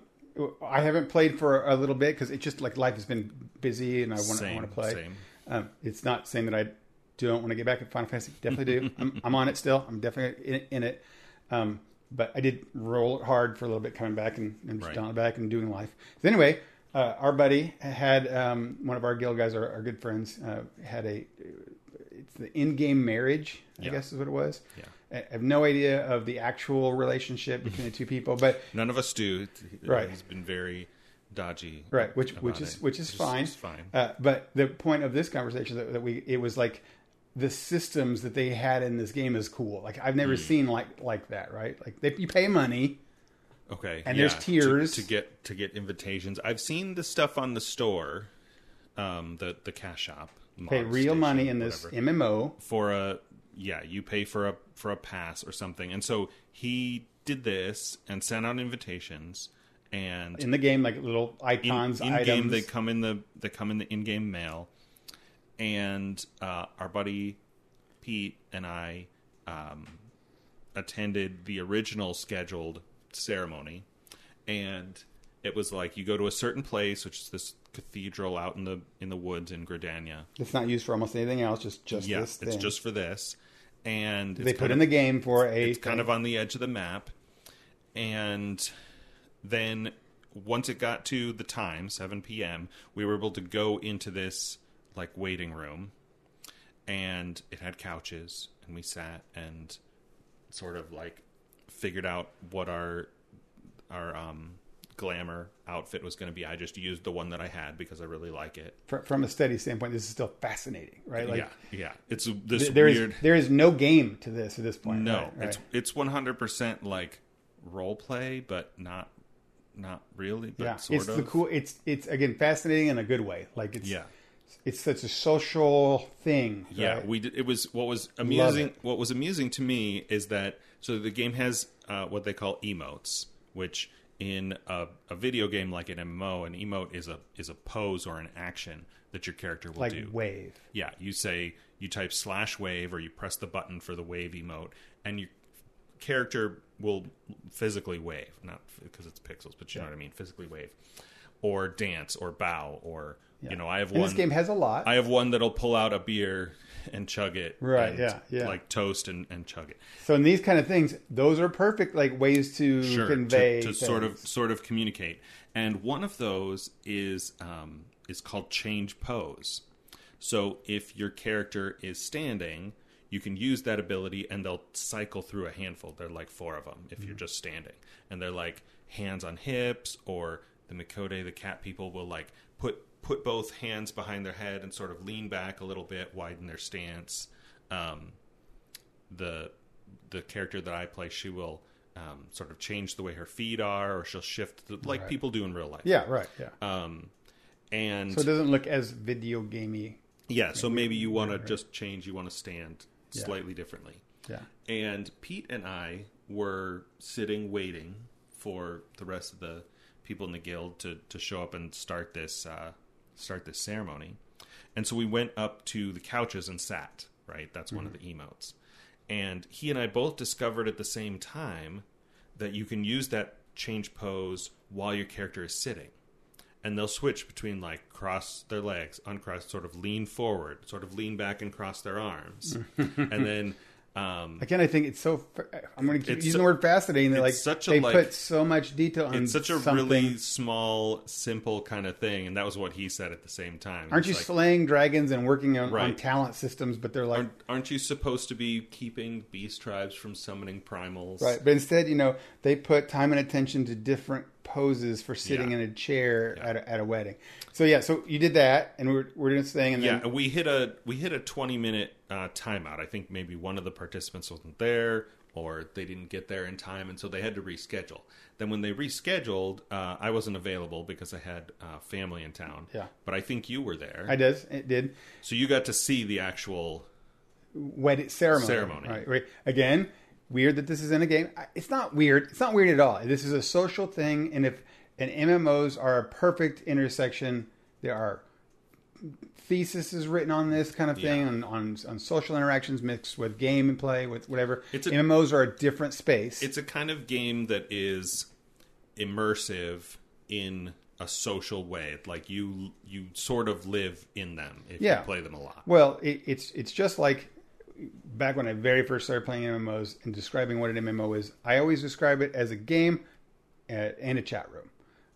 I haven't played for a little bit because it's just like life has been busy, and I want, I want to play. same. Um, it's not saying that I don't want to get back at Final Fantasy. Definitely do. <laughs> I'm, I'm on it still. I'm definitely in, in it. Um, but I did roll it hard for a little bit coming back and, and just Right. down back and doing life. So anyway, uh, our buddy had um, one of our guild guys, our, our good friends, uh, had a it's the in-game marriage. I Yeah. guess is what it was. Yeah. I have no idea of the actual relationship between the two people, but <laughs> None of us do. Right. He's been very dodgy. right which which is which is fine is fine. Uh, but the point of this conversation that, that we it was like the systems that they had in this game is cool like i've never seen like like that right like they, you pay money Okay. And yeah, there's to- tiers. to, get to get invitations. I've seen the stuff on the store, um, the the cash shop. pay real station, money in this mmo for a yeah. You pay for a for a pass or something, and so he did this and sent out invitations. And in the game like little icons in game they come in the they come in the in game mail, and uh, our buddy Pete and I um, attended the original scheduled ceremony, and it was like you go to a certain place, which is this cathedral out in the in the woods in Gridania. it's not used for almost anything else just just yeah, this thing it's just for this, and they put in of- the game for a it's kind of on the edge of the map. And then once it got to the time, 7 p.m., we were able to go into this like waiting room and it had couches and we sat and sort of like figured out what our our um glamour outfit was going to be. I just used the one that I had because I really like it. fr- from a study standpoint this is still fascinating right like yeah, yeah. It's this th- there is weird there is no game to this at this point No, right, right. it's it's one hundred percent like role play, but not not really. But yeah sort it's of. the cool it's it's again fascinating in a good way like it's Yeah, it's such a social thing. yeah. right? We did, it was what was amusing. What was amusing to me is that so the game has uh, what they call emotes, which in a, a video game like an MMO, an emote is a is a pose or an action that your character will like do. wave. Yeah, you say you type slash wave or you press the button for the wave emote, and your character will physically wave, not because it's pixels, but you know what I mean, physically wave, or dance, or bow, or you know, I have And one. this game has a lot. I have one that'll pull out a beer and chug it, Right, and, yeah, yeah. like toast and, and chug it. so in these kind of things, those are perfect like ways to Sure, convey to, to sort of sort of communicate. And one of those is um, is called change pose. So if your character is standing, you can use that ability, and they'll cycle through a handful. They're like four of them if you're Mm-hmm. just standing, and they're like hands on hips, or the Miqo'te, the cat people, will like put put both hands behind their head and sort of lean back a little bit, widen their stance. Um, the the character that I play, she will um, sort of change the way her feet are, or she'll shift the, like Right. people do in real life. Yeah, right. Yeah. Um, and so it doesn't look as video gamey. yeah, so maybe you want to just change. You want to stand Yeah. slightly differently. Yeah. And Pete and I were sitting waiting for the rest of the people in the guild to, to show up and start this uh, start this ceremony. And so we went up to the couches and sat. Right, that's one of mm-hmm. the emotes. And he and I both discovered at the same time that you can use that change pose while your character is sitting. And they'll switch between like cross their legs, uncross, sort of lean forward, sort of lean back and cross their arms, <laughs> and then um, Again, I think it's so. I'm going to keep using so- the word fascinating. That like such a, they like- put so much detail on it's such a something. really small, simple kind of thing, and that was what he said at the same time. Aren't you like, slaying dragons and working on, on talent systems? But they're like aren't, aren't you supposed to be keeping beast tribes from summoning primals? Right, but instead, you know, they put time and attention to different poses for sitting Yeah. in a chair Yeah. at, a, at a wedding. So yeah, so you did that, and we're we're doing this thing, and Yeah, then we hit a we hit a twenty minute uh, timeout. I think maybe one of the participants wasn't there, or they didn't get there in time, and so they had to reschedule. Then when they rescheduled, uh, I wasn't available because I had uh, family in town. Yeah. but I think you were there, I did it did so you got to see the actual. wedding ceremony. Ceremony. Right, right. Again, weird that this is in a game. It's not weird. It's not weird at all. This is a social thing, and if and MMOs are a perfect intersection. There are theses written on this kind of thing Yeah. on, on on social interactions mixed with game and play with whatever. It's a- MMOs are a different space. It's a kind of game that is immersive in a social way. Like you you sort of live in them if Yeah. you play them a lot. Well, it, it's it's just like back when I very first started playing MMOs and describing what an MMO is. I always describe it as a game uh, and a chat room,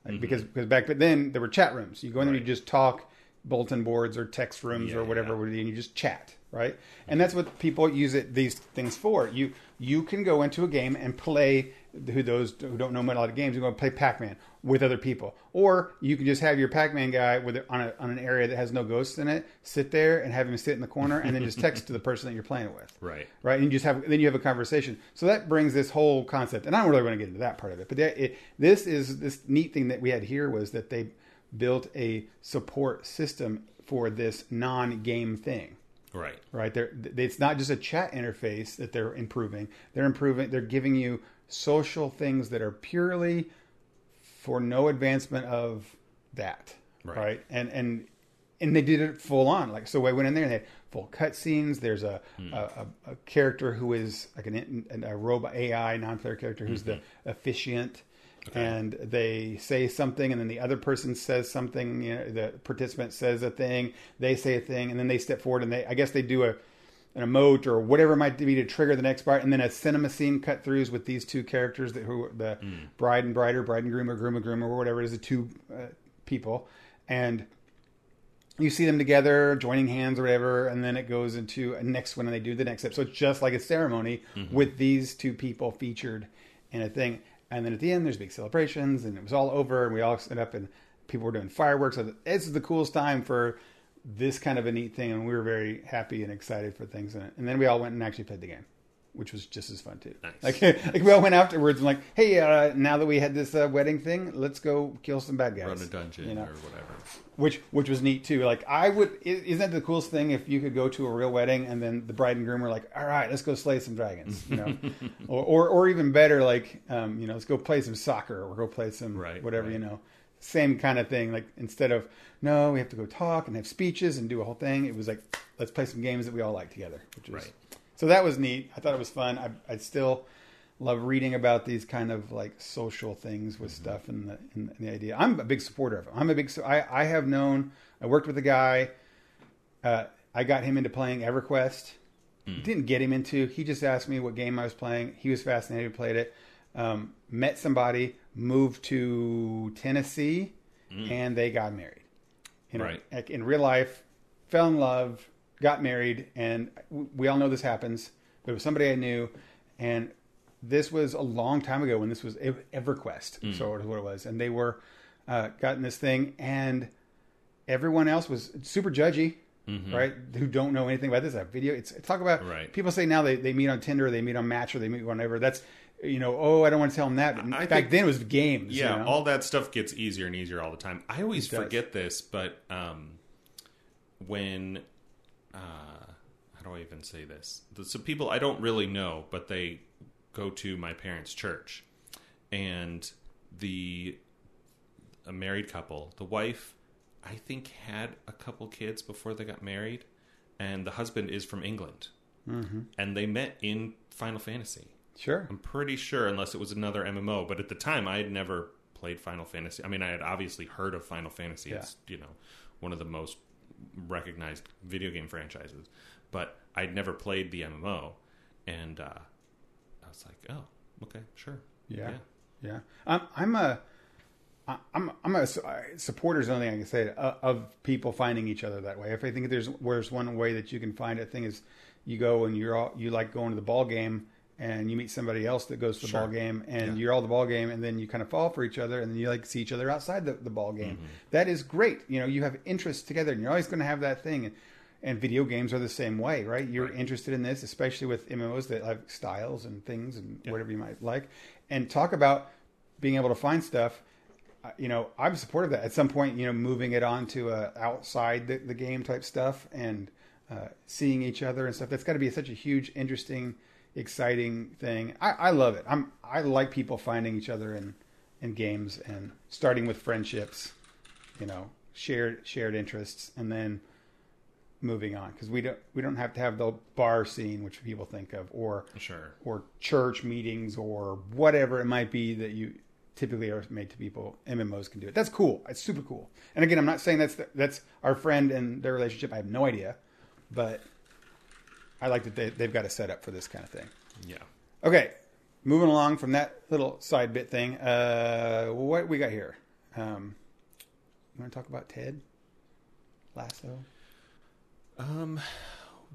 Like, because because back then there were chat rooms. You go in there, you Mm-hmm. Just talk, bulletin boards or text rooms Yeah, or whatever, yeah. and you just chat, right? And that's what people use it these things for. You you can go into a game and play. Who those who don't know a lot of games, you go play Pac Man with other people, or you can just have your Pac Man guy with it on a, on an area that has no ghosts in it, sit there and have him sit in the corner, and then just text <laughs> to the person that you're playing with Right. right? And you just have then you have a conversation. So that brings this whole concept, and I don't really want to get into that part of it, but that, it, this is this neat thing that we had here was that they built a support system for this non-game thing. Right. Right, they're, it's not just a chat interface that they're improving. They're improving. They're giving you social things that are purely for no advancement of that. Right. Right, and and and they did it full on. Like so, I went in there and they had full cutscenes. There's a, Hmm. a, a a character who is like an, an a robot AI non-player character who's the officiant, Mm-hmm. Okay. and they say something, and then the other person says something. You know, the participant says a thing, they say a thing, and then they step forward and they I guess they do a an emote or whatever it might be to trigger the next part, and then a cinema scene cut throughs with these two characters that who the Hmm. bride and bride or bride and groom or groom and groom or whatever it is, the two uh, people, and you see them together joining hands or whatever, and then it goes into a next one, and they do the next step. So it's just like a ceremony with these two people featured in a thing. And then at the end, there's big celebrations, and it was all over, and we all set up, and people were doing fireworks. So this is the coolest time for this kind of a neat thing, and we were very happy and excited for things in it. And then we all went and actually played the game, which was just as fun too. Nice. Like, <laughs> like we all went afterwards and like, hey, uh, now that we had this uh, wedding thing, let's go kill some bad guys. Run a dungeon you know? or whatever. which which was neat too. Like I would, isn't that the coolest thing if you could go to a real wedding and then the bride and groom were like, all right, let's go slay some dragons, you know, <laughs> or, or or even better, like um, you know, let's go play some soccer or go play some Right, whatever right. you know, same kind of thing. Like instead of no, we have to go talk and have speeches and do a whole thing. It was like let's play some games that we all like together, which was Right. so that was neat. I thought it was fun. I I still love reading about these kind of like social things with Mm-hmm. stuff and the, and the idea. I'm a big supporter of. I'm a big. I I have known. I worked with a guy. Uh, I got him into playing EverQuest. Mm. Didn't get him into. He just asked me what game I was playing. He was fascinated. He played it. Um, met somebody. Moved to Tennessee, and they got married. You know, Mm. Right. like in real life, fell in love, got married, and we all know this happens. But it was somebody I knew, and this was a long time ago when this was Ev- EverQuest, so is what it was, and they were uh, gotten this thing, and everyone else was super judgy, right? Who don't know anything about this. A video. It's talk about Right. people say now they, they meet on Tinder, they meet on Match, or they meet whatever. That's you know, oh, I don't want to tell them that. Back think- then it was games. Yeah, you know? all that stuff gets easier and easier all the time. I always forget this, but um, when uh, how do I even say this? The- So people I don't really know, but they go to my parents' church, and the a married couple, the wife, I think had a couple kids before they got married, and the husband is from England, mm-hmm. and they met in Final Fantasy. Sure. I'm pretty sure, unless it was another MMO. But at the time, I had never played Final Fantasy. I mean, I had obviously heard of Final Fantasy. Yeah. It's you know one of the most recognized video game franchises, but I'd never played the MMO, and uh, I was like, oh, okay, sure, Yeah, yeah. I'm, I'm a, I'm, I'm a supporter. Is the only thing I can say uh, of people finding each other that way. If I think there's, there's one way that you can find a thing is, you go and you're all, you like going to the ball game and you meet somebody else that goes to the Sure. ball game, and Yeah. you're all the ball game, and then you kind of fall for each other, and then you like see each other outside the, the ball game. Mm-hmm. That is great. You know, you have interests together, and you're always going to have that thing. And, and video games are the same way, right? You're Right. interested in this, especially with MMOs that have styles and things and Yeah. whatever you might like. And talk about being able to find stuff. You know, I'm supportive of that. At some point, you know, moving it on to uh, outside the, the game type stuff and uh, seeing each other and stuff. That's got to be such a huge, interesting, exciting thing. I, I love it. I'm I like people finding each other in in games and starting with friendships. You know, shared shared interests, and then moving on because we don't we don't have to have the bar scene which people think of or Sure. or church meetings or whatever it might be that you typically are made to people mmos can do it that's cool it's super cool and again i'm not saying that's the, that's our friend and their relationship i have no idea but i like that they, they've got a setup for this kind of thing Yeah. okay moving along from that little side bit thing uh what we got here um you want to talk about ted lasso Um,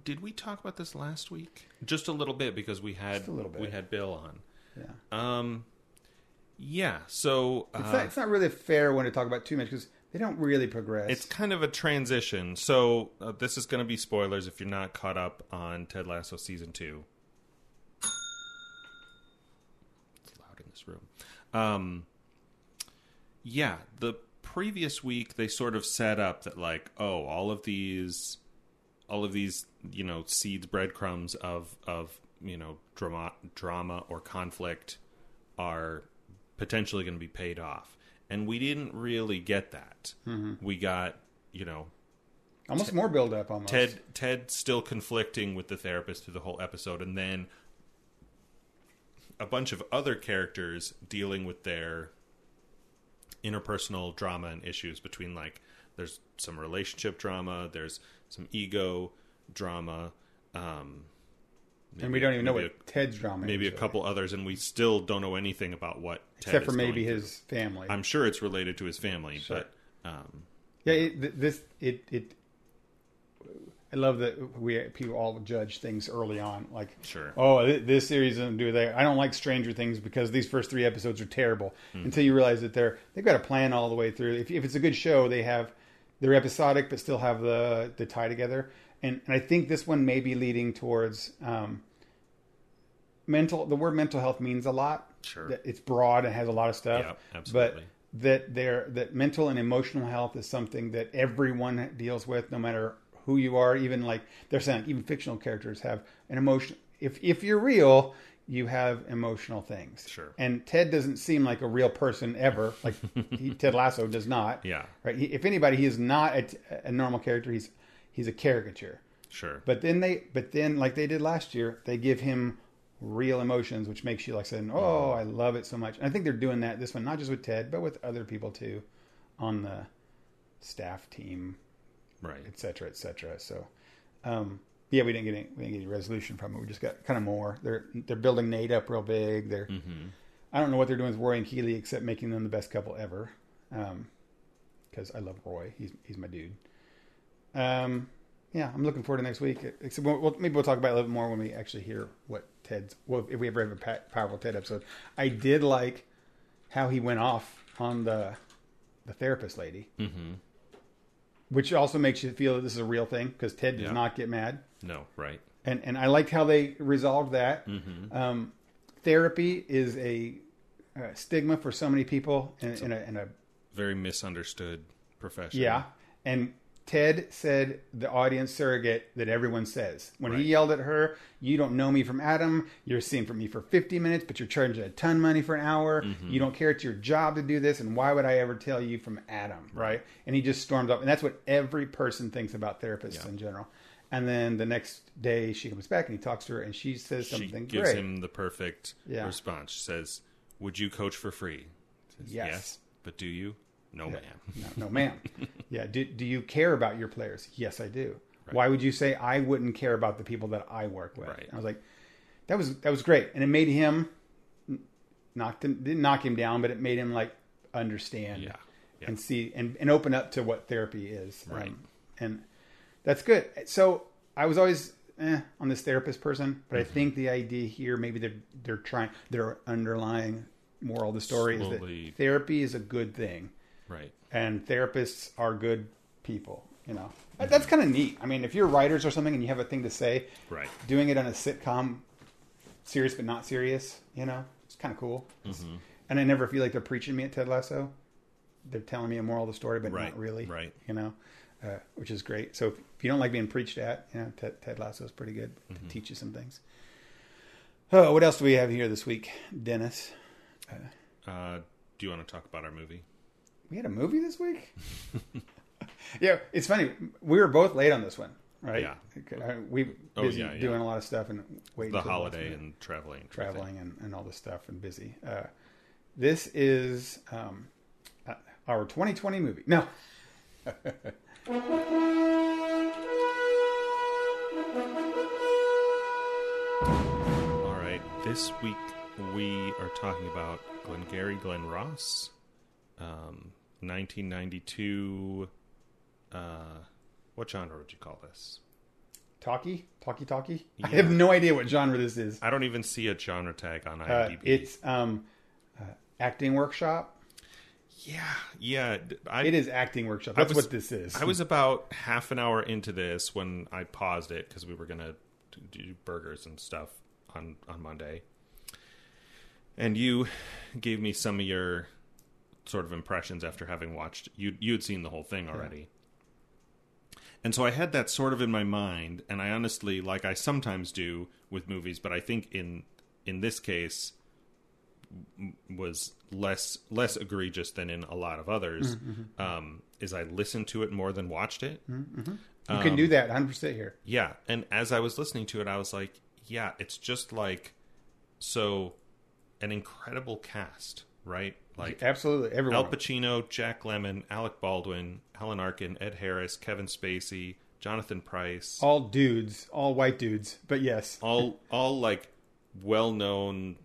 did we talk about this last week? Just a little bit because we had Just a little bit. we had Bill on. yeah Um, yeah. So uh, it's, not, it's not really a fair one to talk about too much because they don't really progress It's kind of a transition. So uh, this is going to be spoilers if you're not caught up on Ted Lasso season two. It's loud in this room. Um, yeah, the previous week they sort of set up that like, oh, all of these, all of these, you know, seeds, breadcrumbs of of you know drama, drama or conflict are potentially going to be paid off. And we didn't really get that. We got, you know, almost more build up almost Ted Ted still conflicting with the therapist through the whole episode, and then a bunch of other characters dealing with their interpersonal drama and issues between like there's some relationship drama, there's some ego drama, um, and we don't even know maybe what Ted's drama maybe a really. couple others, and we still don't know anything about what Ted except for maybe his family. I'm sure it's related to his family, Sure. but um, yeah, it, this it it. I love that we people all judge things early on, like Sure. Oh, this series doesn't do that. I don't like Stranger Things because these first three episodes are terrible. Hmm. Until you realize that they're they've got a plan all the way through. If, if it's a good show, they have they're episodic but still have the the tie together. And and I think this one may be leading towards um, mental. The word mental health means a lot. Sure. That It's broad and has a lot of stuff. Yep, absolutely. But that there that mental and emotional health is something that everyone deals with, no matter who you are. Even like they're saying, even fictional characters have an emotion. If if you're real, you have emotional things. Sure. And Ted doesn't seem like a real person ever. Like he, <laughs> Ted Lasso does not. Yeah. Right. He, if anybody, he is not a, a normal character. He's he's a caricature. sure. But then they, but then like they did last year, they give him real emotions, which makes you like saying, "Oh, I love it so much." And I think they're doing that this one, not just with Ted, but with other people too, on the staff team, right. et cetera, et cetera. So, um, yeah, we didn't get any, we didn't get any resolution from it. We just got kind of more. They're they're building Nate up real big. They're Mm-hmm. I don't know what they're doing with Roy and Keeley except making them the best couple ever. Because I love Roy. He's he's my dude. Um, yeah, I'm looking forward to next week. Except we'll, we'll- maybe we'll talk about it a little bit more when we actually hear what Ted's. Well, if we ever have a powerful Ted episode, I did like how he went off on the the therapist lady, Mm-hmm. which also makes you feel that this is a real thing because Ted does Yeah. not get mad No, right. and and I liked how they resolved that. Mm-hmm. Um, therapy is a, uh stigma for so many people, in, in, a, in a Very misunderstood profession. yeah. And Ted said the audience surrogate that everyone says when Right. he yelled at her, "You don't know me from Adam. You're seeing from me for 50 minutes, but you're charging a ton of money for an hour. Mm-hmm. You don't care. It's your job to do this, and why would I ever tell you from Adam?" Right? And he just stormed up, and that's what every person thinks about therapists Yeah. in general. And then the next day, she comes back and he talks to her, and she says something She gives great. him the perfect Yeah. response. She says, "Would you coach for free?" Says, Yes. but do you? No, ma'am. No, no ma'am. <laughs> yeah. Do, do you care about your players? Yes, I do. Why would you say I wouldn't care about the people that I work with? Right. I was like, that was that was great, and it made him knocked him didn't knock him down, but it made him like understand Yeah. Yeah. and see and, and open up to what therapy is. Um, Right. and that's good. So I was always eh on this therapist person, but I think the idea here maybe they're they're trying their underlying moral of the story Slowly. is that therapy is a good thing Right. and therapists are good people. You know, That- that's kind of neat. I mean, if you're writers or something and you have a thing to say, Right. doing it on a sitcom, serious but not serious, you know, it's kind of cool. And I never feel like they're preaching me at Ted Lasso. They're telling me a moral of the story, but Right, not really. right. You know, uh, which is great. So if you don't like being preached at, you know, Ted, Ted Lasso is pretty good Mm-hmm. to teach you some things. Oh, what else do we have here this week, Dennis? Uh, do you want to talk about our movie? We had a movie this week. <laughs> yeah, it's funny. We were both late on this one, right? Yeah. We Oh, busy yeah, yeah. doing a lot of stuff and waiting for The holiday and traveling. traveling and, and all this stuff and busy. Uh, this is um, uh, our 2020 movie. No. <laughs> All right. This week we are talking about Glengarry Glen Ross, um, 1992. Uh, what genre would you call this? Talkie? Talkie Talkie? I have no idea what genre this is. I don't even see a genre tag on Uh, IMDb. it's um, uh, acting workshop. yeah, yeah. I, It is acting workshop. That's was- what this is. I was about half an hour into this when I paused it because we were gonna do burgers and stuff on on Monday, and you gave me some of your sort of impressions after having watched you. You had seen the whole thing already, and so I had that sort of in my mind. And I honestly, like I sometimes do with movies, but I think in in this case was less less egregious than in a lot of others. Mm-hmm, mm-hmm. Um, is I listened to it more than watched it. Mm-hmm, you can um, do that 100% here. Yeah, and as I was listening to it, I was like, yeah, it's just like so an incredible cast, right? Like Absolutely. Everyone. Al Pacino, Jack Lemmon, Alec Baldwin, Alan Arkin, Ed Harris, Kevin Spacey, Jonathan Pryce, all dudes. All white dudes. But yes. all all like well known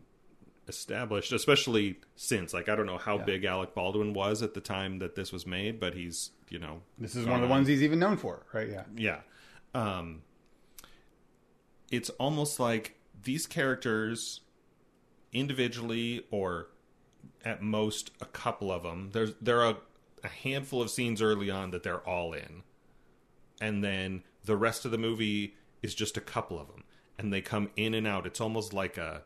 established especially since like i don't know how big alec baldwin was at the time that this was made but he's you know This is one of the ones he's even known for, right? Yeah. yeah um it's almost like these characters individually or at most a couple of them there's there are a handful of scenes early on that they're all in and then the rest of the movie is just a couple of them and they come in and out it's almost like a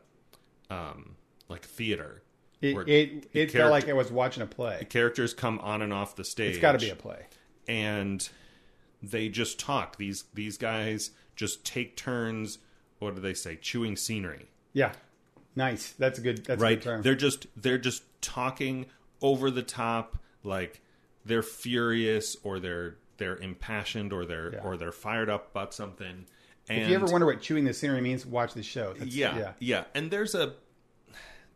um like theater It it, it felt like I was watching a play. The characters come on and off the stage It's got to be a play. and they just talk. These these guys just take turns. What do they say? Chewing scenery, Yeah. Nice. That's a good. That's a right? good term. They're just they're just talking over the top, like they're furious or they're they're impassioned or they're Yeah. or they're fired up about something. And if you ever wonder what chewing the scenery means, watch this show. That's, yeah, yeah. yeah, and there's a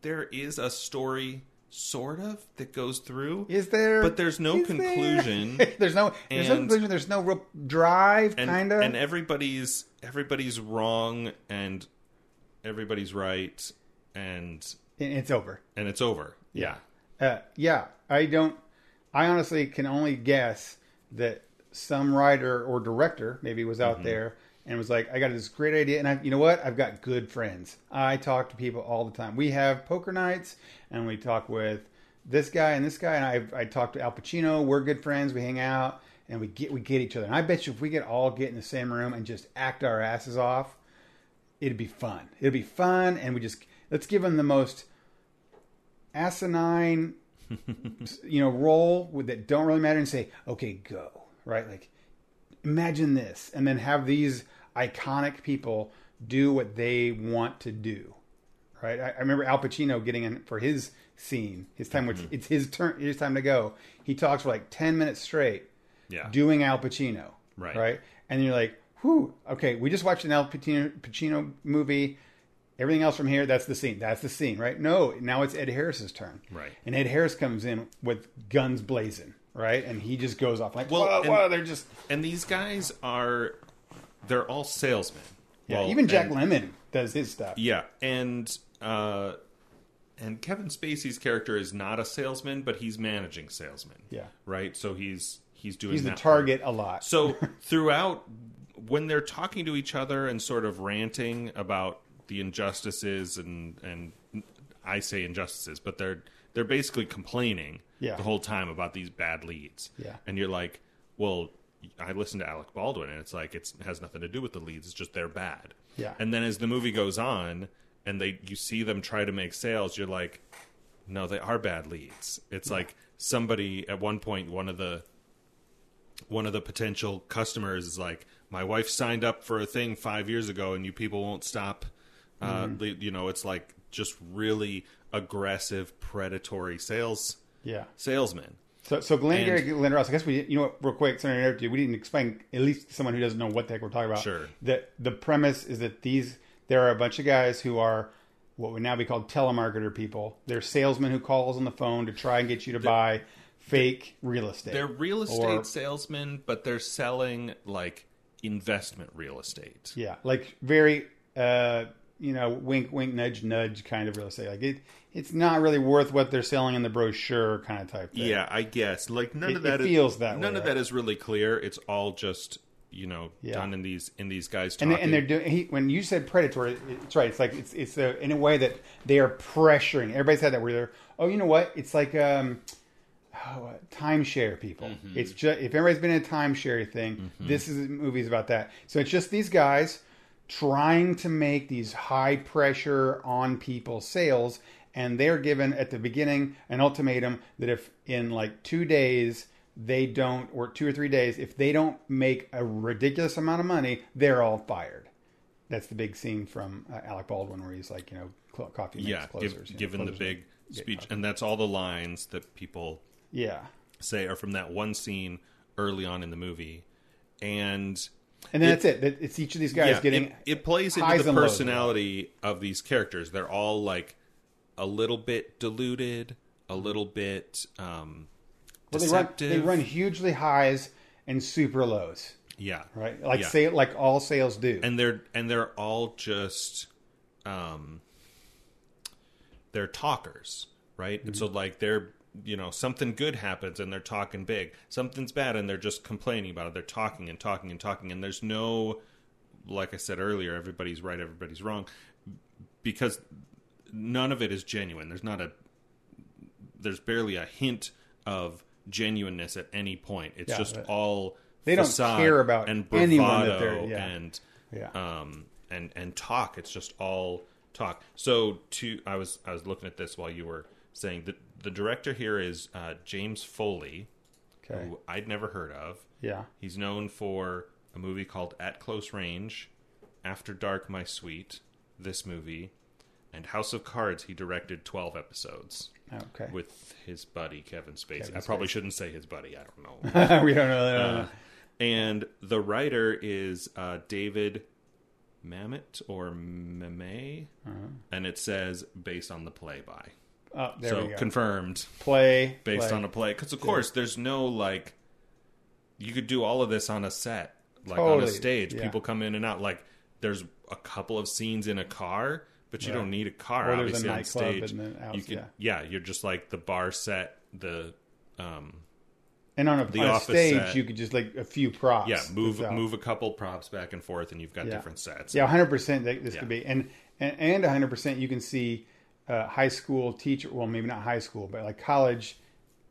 there is a story sort of that goes through, Is there? but there's no is there? conclusion. <laughs> there's no. There's no conclusion. There's no real drive. Kind of. and everybody's everybody's wrong and everybody's right and it's over. and it's over yeah Uh, yeah, I don't. I honestly can only guess that some writer or director maybe was Mm-hmm. out there and was like, "I got this great idea, and I, you know what? I've got good friends. I talk to people all the time. We have poker nights, and we talk with this guy and this guy, and I I talk to Al Pacino. We're good friends. We hang out, and we get we get each other. And I bet you if we could all get in the same room and just act our asses off, it'd be fun. It'd be fun, and we just let's give them the most asinine <laughs> you know, role with that don't really matter and say, okay, go. Right? Like, imagine this. And then have these iconic people do what they want to do. Right? I, I remember Al Pacino getting in for his scene, his time, which mm-hmm. it's his turn, his time to go. He talks for like 10 minutes straight yeah doing Al Pacino. Right. Right? And you're like, whew, okay, we just watched an Al Pacino, Pacino movie. Everything else from here, that's the scene. That's the scene, right? No, now it's Ed Harris's turn. Right. And Ed Harris comes in with guns blazing, right? And he just goes off like, Well, whoa, and- whoa, they're just. and these guys are they're all salesmen Yeah, Well, even Jack and- Lemmon does his stuff. yeah and uh and Kevin Spacey's character is not a salesman but he's managing salesmen Yeah. right so he's he's doing He's the that part. target a lot. So <laughs> throughout when they're talking to each other and sort of ranting about the injustices and and I say injustices, but they're they're basically complaining Yeah. the whole time about these bad leads. Yeah. And you're like, well, I listened to Alec Baldwin, and it's like it's, it has nothing to do with the leads. It's just they're bad. Yeah. And then as the movie goes on, and they you see them try to make sales, you're like, no, they are bad leads. It's like somebody at one point, one of the one of the potential customers is like, my wife signed up for a thing five years ago, and you people won't stop. Uh, Mm-hmm. you know, it's like just really aggressive, predatory sales Yeah. salesmen. So, so Glenn Gary, Glenn Ross. I guess we, you know, what, real quick, sorry to. We didn't explain, at least to someone who doesn't know what the heck we're talking about. Sure. That the premise is that these there are a bunch of guys who are what would now be called telemarketer people. They're salesmen who calls on the phone to try and get you to buy fake real estate. They're real estate Or- salesmen, but they're selling like investment real estate. Yeah, like very, uh, you know, wink, wink, nudge, nudge kind of real estate. Like it, it's not really worth what they're selling in the brochure kind of type thing. Yeah, I guess. Like none It- of that it is- feels that None way, of right? that is really clear. It's all just you know Yeah. done in these in these guys and talking. they, and they're doing. He, when you said predatory, it's right. It's like it's it's a, in a way that they are pressuring. Everybody's had that where they're, oh, you know what? It's like um, oh, uh, timeshare people. Mm-hmm. It's just if everybody's been in a timeshare thing, this is movies about that. So it's just these guys trying to make these high pressure on people sales, and they're given at the beginning an ultimatum that if in like two days they don't, or two or three days, if they don't make a ridiculous amount of money, they're all fired. That's the big scene from uh, Alec Baldwin where he's like, you know, coffee makes yeah, closers. give, you know, given the big speech, and that's all the lines that people Yeah. say are from that one scene early on in the movie, and And then It- that's it. It's each of these guys yeah, getting. it, it plays into the personality of these characters. They're all like a little bit diluted, a little bit um, well, they run, deceptive. they run hugely highs and super lows, yeah, right? Like Yeah. say like all sales do. and they're and they're all just um they're talkers right and so Mm-hmm. like they're you know something good happens and they're talking big something's bad and they're just complaining about it they're talking and talking and talking and there's no like i said earlier everybody's right everybody's wrong because none of it is genuine there's not a there's barely a hint of genuineness at any point it's Yeah, just all they don't care about and bravado yeah. and yeah. um, and and talk. It's just all talk. So to I was I was looking at this while you were saying that the director here is uh, James Foley, okay. who I'd never heard of. Yeah. He's known for a movie called At Close Range, After Dark, My Sweet, this movie, and House of Cards. He directed twelve episodes Okay. with his buddy Kevin Spacey. Kevin I probably Spacey. shouldn't say his buddy. I don't know. <laughs> we don't know. Don't Uh, know. and the writer is uh, David Mamet or Meme, and it says based on the play by. Oh, there so we go. confirmed play based play. on a play. Because of course, there's no like you could do all of this on a set, like on a stage. yeah. People come in and out. Like there's a couple of scenes in a car, but you Right. don't need a car. Or there's a on stage, and then out- you could yeah. yeah, you're just like the bar set, the um, and on a, the on a stage, set. you could just like a few props. yeah, move move a couple props back and forth, and you've got Yeah. different sets. Yeah, hundred percent. This could be, and and and hundred percent. You can see uh, high school teacher. Well, maybe not high school, but like college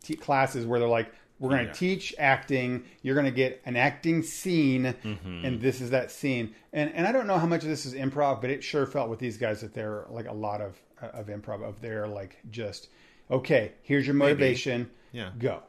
t- classes where they're like, "We're going to Yeah. teach acting. You're going to get an acting scene, Mm-hmm. and this is that scene." And and I don't know how much of this is improv, but it sure felt with these guys that they're like a lot of uh, of improv. Of they're like just okay. Here's your motivation. Yeah. Mm-hmm. Go.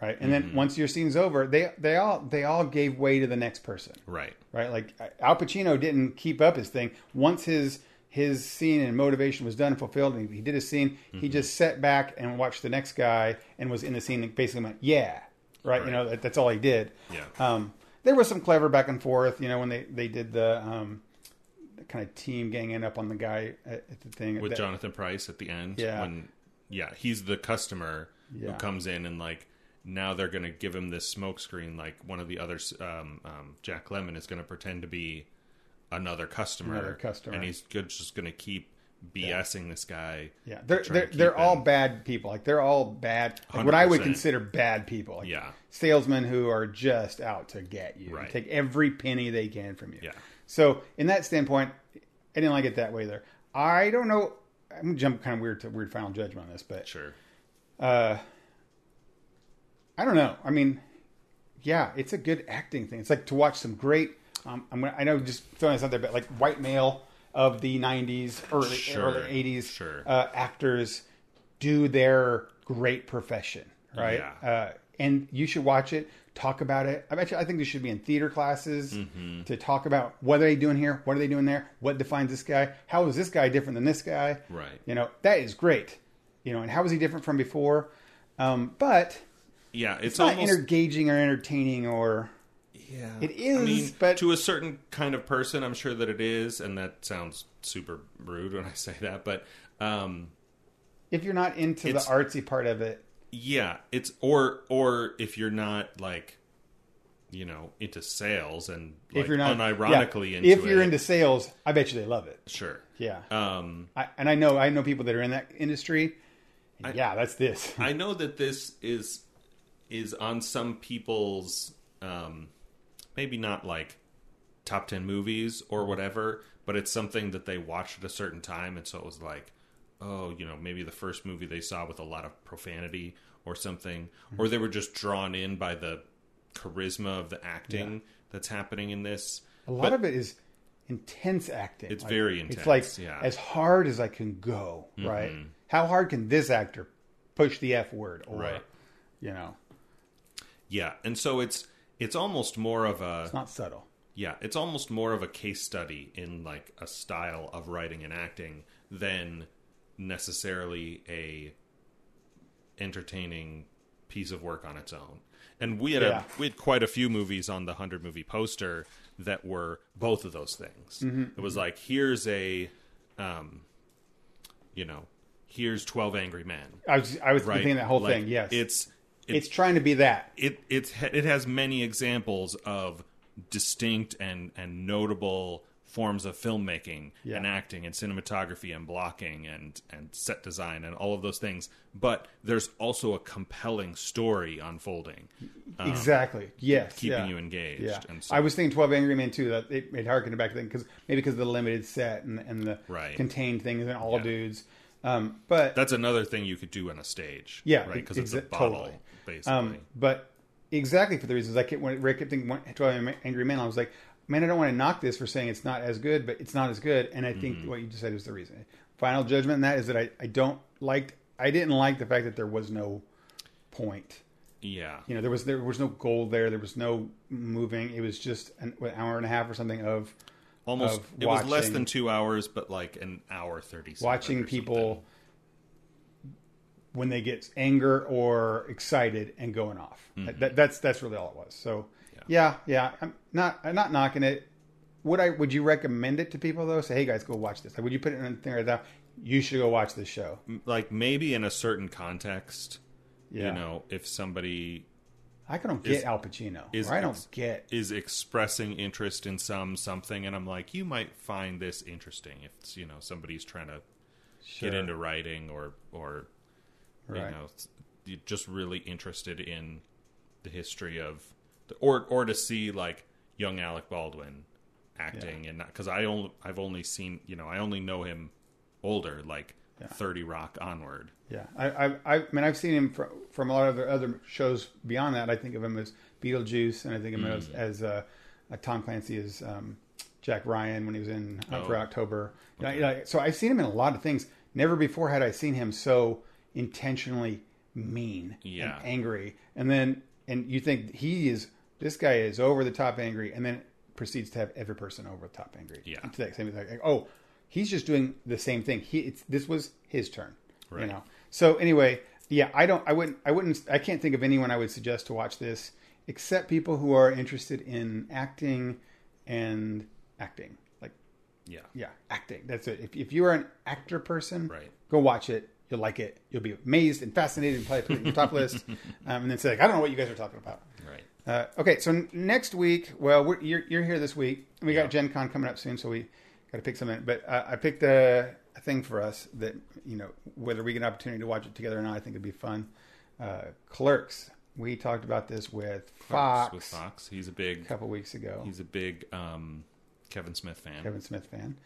Right, and then once your scene's over, they they all they all gave way to the next person Right. right? Like Al Pacino didn't keep up his thing. Once his his scene and motivation was done and fulfilled, and he did his scene, he Mm-hmm. just sat back and watched the next guy and was in the scene and basically went, "Yeah," right? You know, that, that's all he did. Yeah. Um, there was some clever back and forth, you know, when they they did the. Um, kind of team ganging up on the guy at, at the thing With that- Jonathan Pryce at the end. Yeah. When yeah, he's the customer Yeah. who comes in and like now they're going to give him this smoke screen. Like one of the others, um, um, Jack Lemmon is going to pretend to be another customer, Another customer. and he's good, just going to keep BSing this guy. Yeah, they're they're, they're all bad people. Like they're all bad. Like what I would consider bad people. Like Yeah. salesmen who are just out to get you, Right. take every penny they can from you. Yeah. So in that standpoint, I didn't like it that way there. I don't know. I'm gonna jump kind of weird to weird final judgment on this, but Sure. uh, I don't know. I mean, yeah, it's a good acting thing. It's like to watch some great. Um, I'm gonna, I know just throwing this out there, but like white male of the '90s, early Sure. early '80s Sure. uh, actors do their great profession, right? Yeah. Uh, and you should watch it. Talk about it. I bet you, I think they should be in theater classes Mm-hmm. to talk about what are they doing here, what are they doing there, what defines this guy, how is this guy different than this guy, Right. You know that is great. You know, and how is he different from before? Um, but Yeah, it's, it's not almost engaging or entertaining or yeah. it I mean, but- to a certain kind of person, I'm sure that it is, and that sounds super rude when I say that, but um, if you're not into the artsy part of it, yeah, it's or or if you're not like you know into sales and like, if you're not unironically yeah, into if you're it, into sales, I bet you they love it. sure. Yeah, Um, I, and I know I know people that are in that industry. and yeah, that's this. I know that this is is on some people's um, maybe not like top ten movies or whatever, but it's something that they watched at a certain time, and so it was like, oh, you know, maybe the first movie they saw with a lot of profanity or something, mm-hmm. or they were just drawn in by the charisma of the acting that's happening in this. A lot of it is intense acting. It's very intense. It's like yeah. as hard as I can go. Mm-hmm. Right? How hard can this actor push the f word? Or Right. you know, Yeah, and so it's it's almost more of a it's not subtle. Yeah, it's almost more of a case study in like a style of writing and acting than necessarily a entertaining piece of work on its own. And we had Yeah. a, we had quite a few movies on the hundred movie poster that were both of those things. Mm-hmm. It was like here's a, um, you know, here's Twelve Angry Men. I was I was Right, thinking that whole Like, thing. Yes, it's it's trying to be that. it it's it has many examples of distinct and and notable forms of filmmaking Yeah. and acting and cinematography and blocking and and set design and all of those things but there's also a compelling story unfolding exactly. Yes, Um, keeping yeah. you engaged Yeah, and so I was thinking Twelve Angry Men too. That it, it harkened back then because maybe because of the limited set and, and the Right. contained things and all Yeah. dudes. Um, but that's another thing you could do on a stage Yeah, right because it's a exa- bottle totally. Basically Um, but exactly for the reasons I kept when Rick kept thinking Twelve Angry Men, I was like, man, I don't want to knock this for saying it's not as good, but it's not as good. And I Mm-hmm. think what you just said is the reason. Final judgment in that is that I, I don't like I didn't like the fact that there was no point. yeah You know, there was there was no goal there. There was no moving. It was just an, what, hour and a half or something of almost of it was less than two hours but like an hour 30 watching people when they get anger or excited and going off. That, mm-hmm. that's that's really all it was. So yeah, yeah, I'm not I'm not knocking it. Would I? Would you recommend it to people though? Say, hey guys, go watch this. Like, would you put it in a thing right now? You should go watch this show. like maybe in a certain context Yeah, you know if somebody I don't get Al Pacino. is or I don't get. is expressing interest in some something and i'm like you might find this interesting if it's you know somebody's trying to Sure. get into writing or or you Right. know you're just really interested in the history of the, or or to see like young alec baldwin acting and because i only i've only seen you know i only know him older like 30 rock onward Yeah, I, I, I mean, I've seen him from, from a lot of other shows beyond that. I think of him as Beetlejuice, and I think of him as, Mm. as uh, uh, Tom Clancy as um, Jack Ryan when he was in Hunt Oh. for October. You know, so I've seen him in a lot of things. Never before had I seen him so intentionally mean Yeah. and angry. And then, and you think he is this guy is over the top angry, and then proceeds to have every person over the top angry. Yeah. To that same like, oh, he's just doing the same thing. He it's this was his turn. Right. You know. So anyway, yeah, I don't I wouldn't I wouldn't I can't think of anyone I would suggest to watch this except people who are interested in acting and acting. Like yeah yeah, acting. That's it. If if you are an actor person, Right. go watch it. You'll like it. You'll be amazed and fascinated and probably put it in your top list. <laughs> Um, and then say, like, I don't know what you guys are talking about. right Uh, okay, so n- next week, well, we're, you're, you're here this week. We got Yeah. Gen Con coming up soon, so we got to pick something. But uh, I picked uh, a thing for us that you know whether we get an opportunity to watch it together or not. I think it'd be fun. Uh, Clerks. We talked about this with Fox, with Fox. He's a big a couple weeks ago. he's a big um, Kevin Smith fan. Kevin Smith fan.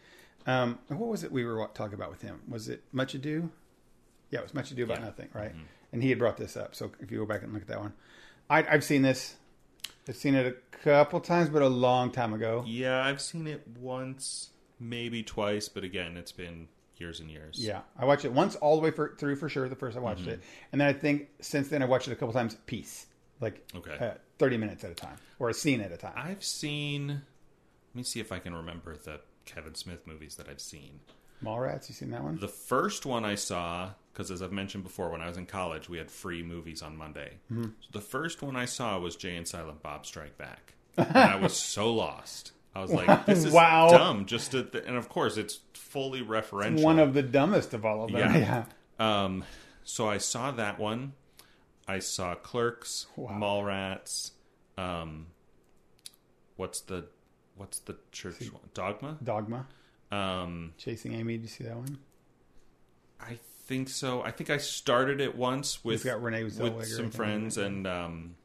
Um, what was it we were talking about with him? Was it Much Ado? Yeah, it was Much Ado About Yeah. Nothing, right? And he had brought this up. So if you go back and look at that one, I, I've seen this. I've seen it a couple times, but a long time ago. Yeah, I've seen it once, maybe twice, but again, it's been years and years. Yeah, I watched it once all the way for, through for sure. The first I watched Mm-hmm. it, and then I think since then I watched it a couple times piece, like Okay. uh, thirty minutes at a time or a scene at a time. I've seen. Let me see if I can remember the Kevin Smith movies that I've seen. Mallrats, you seen that one? The first one I saw, because as I've mentioned before, when I was in college, we had free movies on Monday. Mm-hmm. So the first one I saw was Jay and Silent Bob Strike Back. <laughs> And I was so lost. I was like, this is Wow. dumb. Just to th- and of course, it's fully referential. One of the dumbest of all of them. Yeah. Yeah. Um, so I saw that one. I saw Clerks, Wow. Mallrats. Um, what's the what's the church one? Dogma? Dogma, Um, Chasing Amy. Did you see that one? I think so. I think I started it once with got Renee Zellweger, with some friends and um,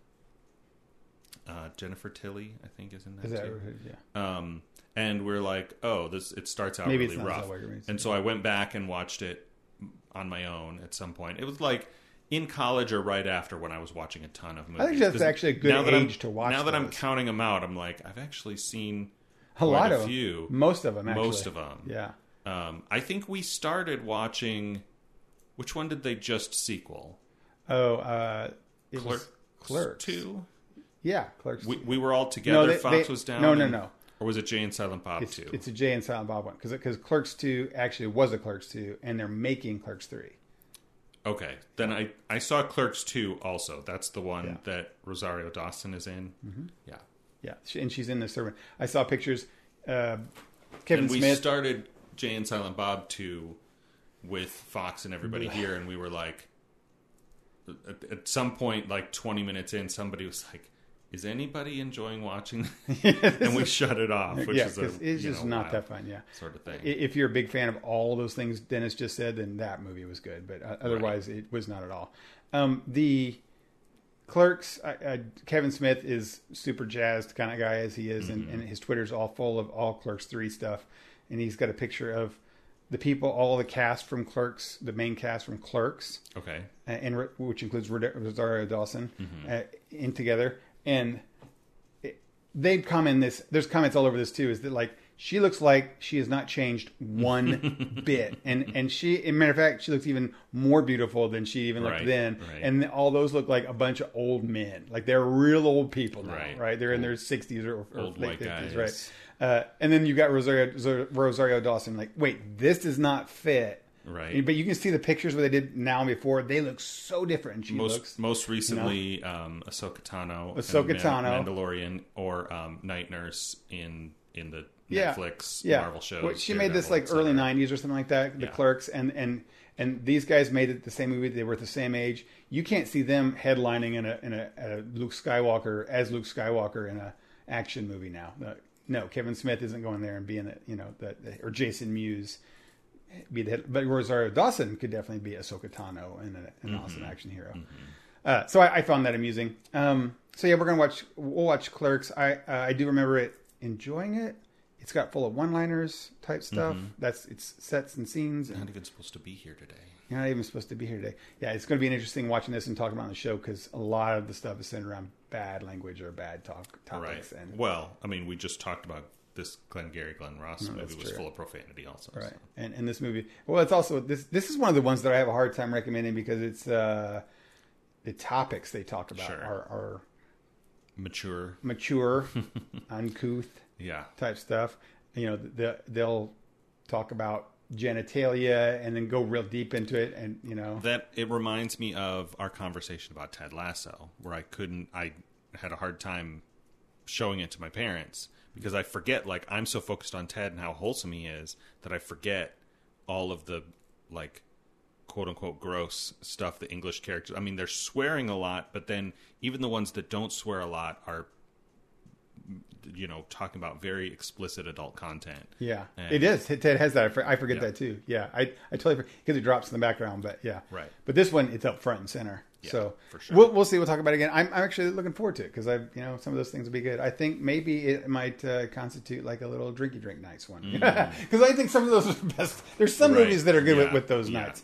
uh, Jennifer Tilly. I think is in that Is that too. yeah? Um, and we're like, oh, this it starts out Maybe really rough. And so I went back and watched it on my own at some point. It was like in college or right after when I was watching a ton of movies. think that's actually a good now that I'm- age to watch Now that I'm counting them out, I'm like, I've actually seen A quite lot a of them. few. Most of them. Actually. Most of them. Yeah. Um, I think we started watching. Which one did they just sequel? Oh, uh, it Clerk was Clerks. two. Yeah, Clerks. We, we were all together. they- Fox they- was down. no, no, and- no. Or was it Jay and Silent Bob it's, two? it's a Jay and Silent Bob one because because Clerks two actually was a Clerks two, and they're making Clerks three. Okay, then I I saw Clerks two also. That's the one Yeah. that Rosario Dawson is in. Mm-hmm. Yeah, Yeah, and she's in the servant. I saw pictures. Uh, Kevin and we Smith. started Jay and Silent Bob two with Fox and everybody here, and we were like, at, at some point, like twenty minutes in, somebody was like. Is anybody enjoying watching? <laughs> and we shut it off, which yeah, is a, it's just know, not that fun. Yeah, sort of thing. If you're a big fan of all those things Dennis just said, then that movie was good. But uh, otherwise, it was not at all. Um, the Clerks, I, I, Kevin Smith is super jazzed kind of guy as he is, and, and his Twitter's all full of all Clerks three stuff. And he's got a picture of the people, all the cast from Clerks, the main cast from Clerks, okay, uh, and which includes Rosario Dawson, uh, in together, and it, they'd comment this. There's comments all over this too. Is that like she looks like she has not changed one <laughs> bit, and and she, in matter of fact, she looks even more beautiful than she even looked Right, then. right. And all those look like a bunch of old men, like they're real old people now, Right. right? They're in their 60s or, or late 50s, guys. right? Uh, and then you got Rosario Rosario Dawson. Like, wait, this does not fit. Right. But you can see the pictures where they did now and before. They look so different. And she most looks. most recently um, Ahsoka Tano, Ahsoka Tano. Mandalorian, or um, Night Nurse in in the Yeah. Netflix yeah. Marvel shows. Well, she made this like early '90s or something like that. The Yeah. Clerks and and and these guys made it the same movie. They were at the same age. You can't see them headlining in a in a, a Luke Skywalker as Luke Skywalker in a action movie now. No, Kevin Smith isn't going there and being the you know the or Jason Mewes be the head. But Rosario Dawson could definitely be Ahsoka Tano and an Mm-hmm. awesome action hero. Uh, so I, I found that amusing. Um, so yeah, we're gonna watch. We'll watch Clerks. I uh, I do remember it enjoying it. It's got full of one-liners type stuff. Mm-hmm. That's it's sets and scenes. And Not even supposed to be here today. You're not even supposed to be here today. Yeah, it's going to be an interesting watching this and talking about the show because a lot of the stuff is centered around bad language or bad talk Right. topics. And Well, I mean, we just talked about this Glenn Glengarry Glen Ross movie was true. full of profanity, also. Right. so. And and this movie, well, it's also this. This is one of the ones that I have a hard time recommending because it's uh, the topics they talk about Sure. are, are Mature. mature, <laughs> uncouth Yeah. type stuff. You know, the, they'll talk about genitalia and then go real deep into it, and you know, That it reminds me of our conversation about Ted Lasso, where I couldn't, I had a hard time showing it to my parents because I forget, like, I'm so focused on Ted and how wholesome he is that I forget all of the, like, quote unquote gross stuff the English characters. I mean, they're swearing a lot, but then even the ones that don't swear a lot are you know, talking about very explicit adult content. Yeah, And- it is. Ted has that. I, for, I forget Yeah. that too. Yeah, I, I totally because it drops in the background, but yeah, Right. But this one, it's up front and center. Yeah, so for sure. we'll we'll see. We'll talk about it again. I'm, I'm actually looking forward to it because I you know some of those things will be good. I think maybe it might uh, constitute like a little drinky drink nights one <laughs> because I think some of those are the best. There's some Mm. Right. movies that are good with, Yeah. with those Yeah. nights.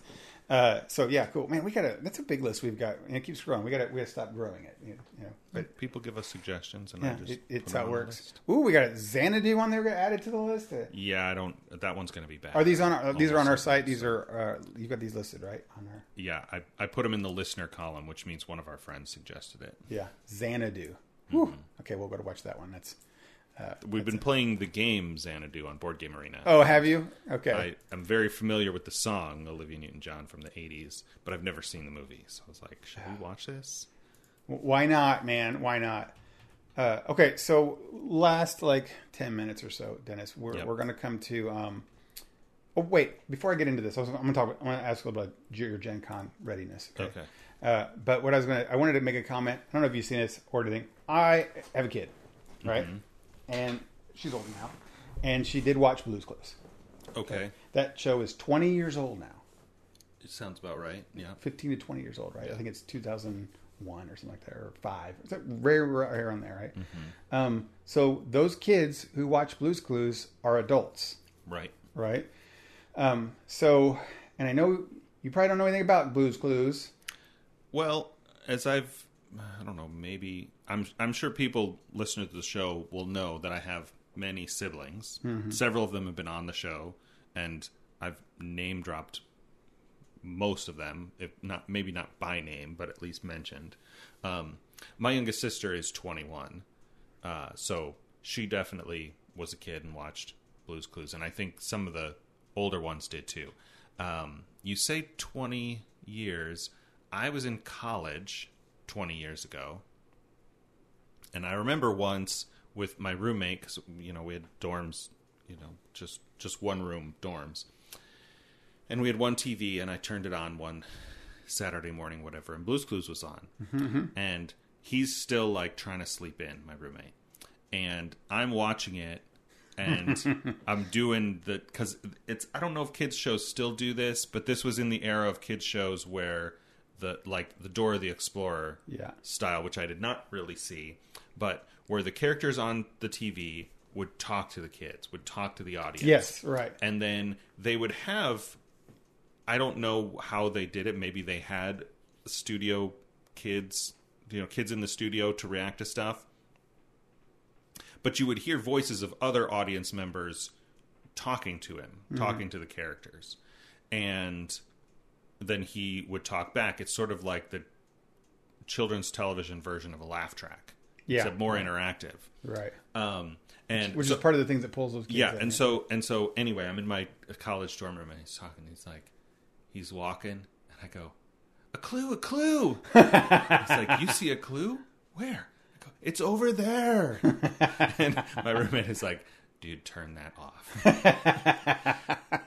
Uh, so yeah, cool, man. We gotta. That's a big list we've got, and it keeps growing. We gotta. We gotta stop growing it. You know, but People give us suggestions, and I just it, it's how it works. Ooh, we got Xanadu on there. Added to the list. Yeah, I don't. That one's going to be bad. Are these on our? These are on our site. These are. Uh, you got these listed right on our. Yeah, I, I put them in the listener column, which means one of our friends suggested it. Yeah, Xanadu. Mm-hmm. Okay, we'll go to watch that one. That's. We've been playing the game Xanadu on Board Game Arena. Oh, have you? Okay. I, I'm very familiar with the song Olivia Newton-John from the '80s, but I've never seen the movie. So I was like, should we watch this? Why not, man? Why not? Uh, okay, so last like ten minutes or so, Dennis, we're Yep. we're going to come to. Um, oh wait, before I get into this, I was, I'm going to talk. I'm to ask a little about your Gen Con readiness. Okay. Uh, but what I was going to, I wanted to make a comment. I don't know if you've seen this or anything. I have a kid, right? And she's old now, and she did watch Blue's Clues. Okay. That show is 20 years old now. It sounds about right. Yeah. 15 to 20 years old, right? I think it's 2001 or something like that, or five. It's like rare, rare on there, right? Um, so those kids who watch Blue's Clues are adults, Right. right? Um, so, and I know you probably don't know anything about Blue's Clues. Well, as I've, I don't know, maybe I'm I'm sure people listening to the show will know that I have many siblings. Several of them have been on the show, and I've name dropped most of them, if not maybe not by name, but at least mentioned. Um, my youngest sister is 21, uh, so she definitely was a kid and watched Blue's Clues, and I think some of the older ones did too. Um, you say 20 years. I was in college 20 years ago, and I remember once with my roommate because you know we had dorms, you know, just just one room dorms, and we had one TV, and I turned it on one Saturday morning, whatever, and Blue's Clues was on, mm-hmm, mm-hmm. and he's still like trying to sleep in, my roommate, and I'm watching it. and <laughs> I'm doing the because it's I don't know if kids shows still do this, but this was in the era of kids shows where the like the Dora the Explorer Yeah. style, which I did not really see, but where the characters on the TV would talk to the kids, would talk to the audience. Yes, right. And then they would have I don't know how they did it. Maybe they had studio kids, you know, kids in the studio to react to stuff. But you would hear voices of other audience members talking to him, mm-hmm. talking to the characters. And then he would talk back. It's sort of like the children's television version of a laugh track. Yeah. Except more interactive. Right. Um, and Which so- is part of the things that pulls those kids yeah, and so and so anyway, I'm in my college dorm room and he's talking. He's like, he's walking, and I go, a clue, a clue. he's like, you see a clue? Where? I go, it's over there. <laughs> and my roommate is like, dude, turn that off.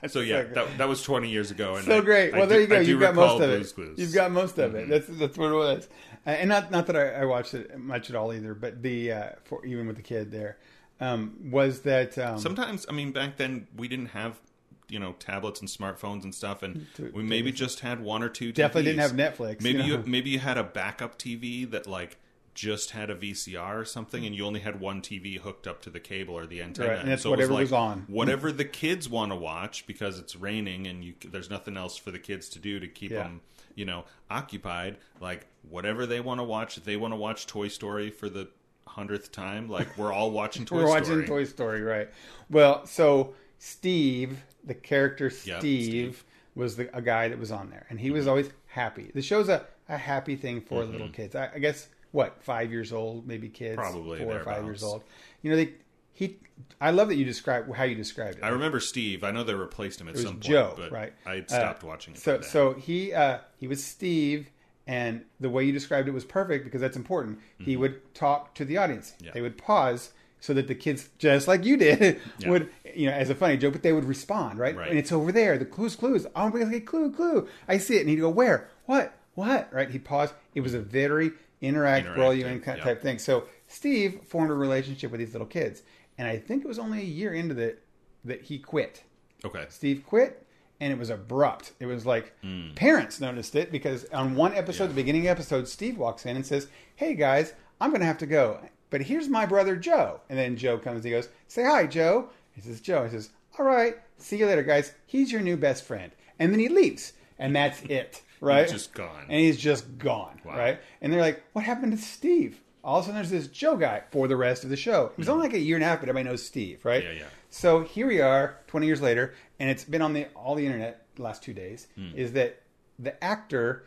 <laughs> so yeah, that, that was 20 years ago. And so I- great. I Well, do- there you go. I do You've got most of it. You've got most of it. That's that's what it was. Uh, and not not that I, I watched it much at all either, but the uh, for even with the kid there um, was that um, Sometimes, I mean, back then we didn't have, you know, tablets and smartphones and stuff, and To- we maybe just had one or two. Definitely didn't have Netflix, Maybe you you, maybe you had a backup TV that like just had a VCR or something, and you only had one TV hooked up to the cable or the antenna, Right, and that's it whatever like, was on. <laughs> Whatever the kids want to watch because it's raining and you, there's nothing else for the kids to do to keep Yeah. them, you know, occupied. Like whatever they want to watch. If they want to watch Toy Story for the hundredth time, like we're all watching <laughs> Toy we're Story. watching Toy Story, right? Well, so Steve, the character Steve, Yep, Steve. Mm-hmm. was the, a guy that was on there, and he was always happy. The show's a, a happy thing for little kids. I, I guess what five years old, maybe kids, Probably four or five years old. You know, they he. I love that you describe how you described it. I remember Steve. I know they replaced him at It was some point, Joe, but right? I Uh, stopped watching it. So, so he uh, he was Steve, and the way you described it was perfect because that's important. He would talk to the audience. Mm-hmm. Yeah. They would pause so that the kids, just like you did, Yeah. would you know as a funny joke, but they would respond, right? Right. And it's over there. The clues, clues. Oh, I'm going to clue, clue. I see it, and he'd go, where, what, what? Right? He paused. It was a very interact, roll you in Interactive, kind yeah. type thing. So Steve formed a relationship with these little kids, and I think it was only a year into the that he quit. Okay. Steve quit, and it was abrupt. It was like hmm. parents noticed it because on one episode, Yeah. the beginning episode, Steve walks in and says, "Hey guys, I'm going to have to go, but here's my brother Joe." And then Joe comes. He goes, "Say hi, Joe." He says, "Joe." He says, "All right, see you later, guys. He's your new best friend." And then he leaves, and that's it. Right? He's just gone. And he's just gone. Wow. Right? And they're like, "What happened to Steve?" All of a sudden, there's this Joe guy for the rest of the show. It was only like a year and a half, but everybody knows Steve, right? Yeah, yeah. So here we are, 20 years later, and it's been on the all the internet the last two days. Hmm. Is that the actor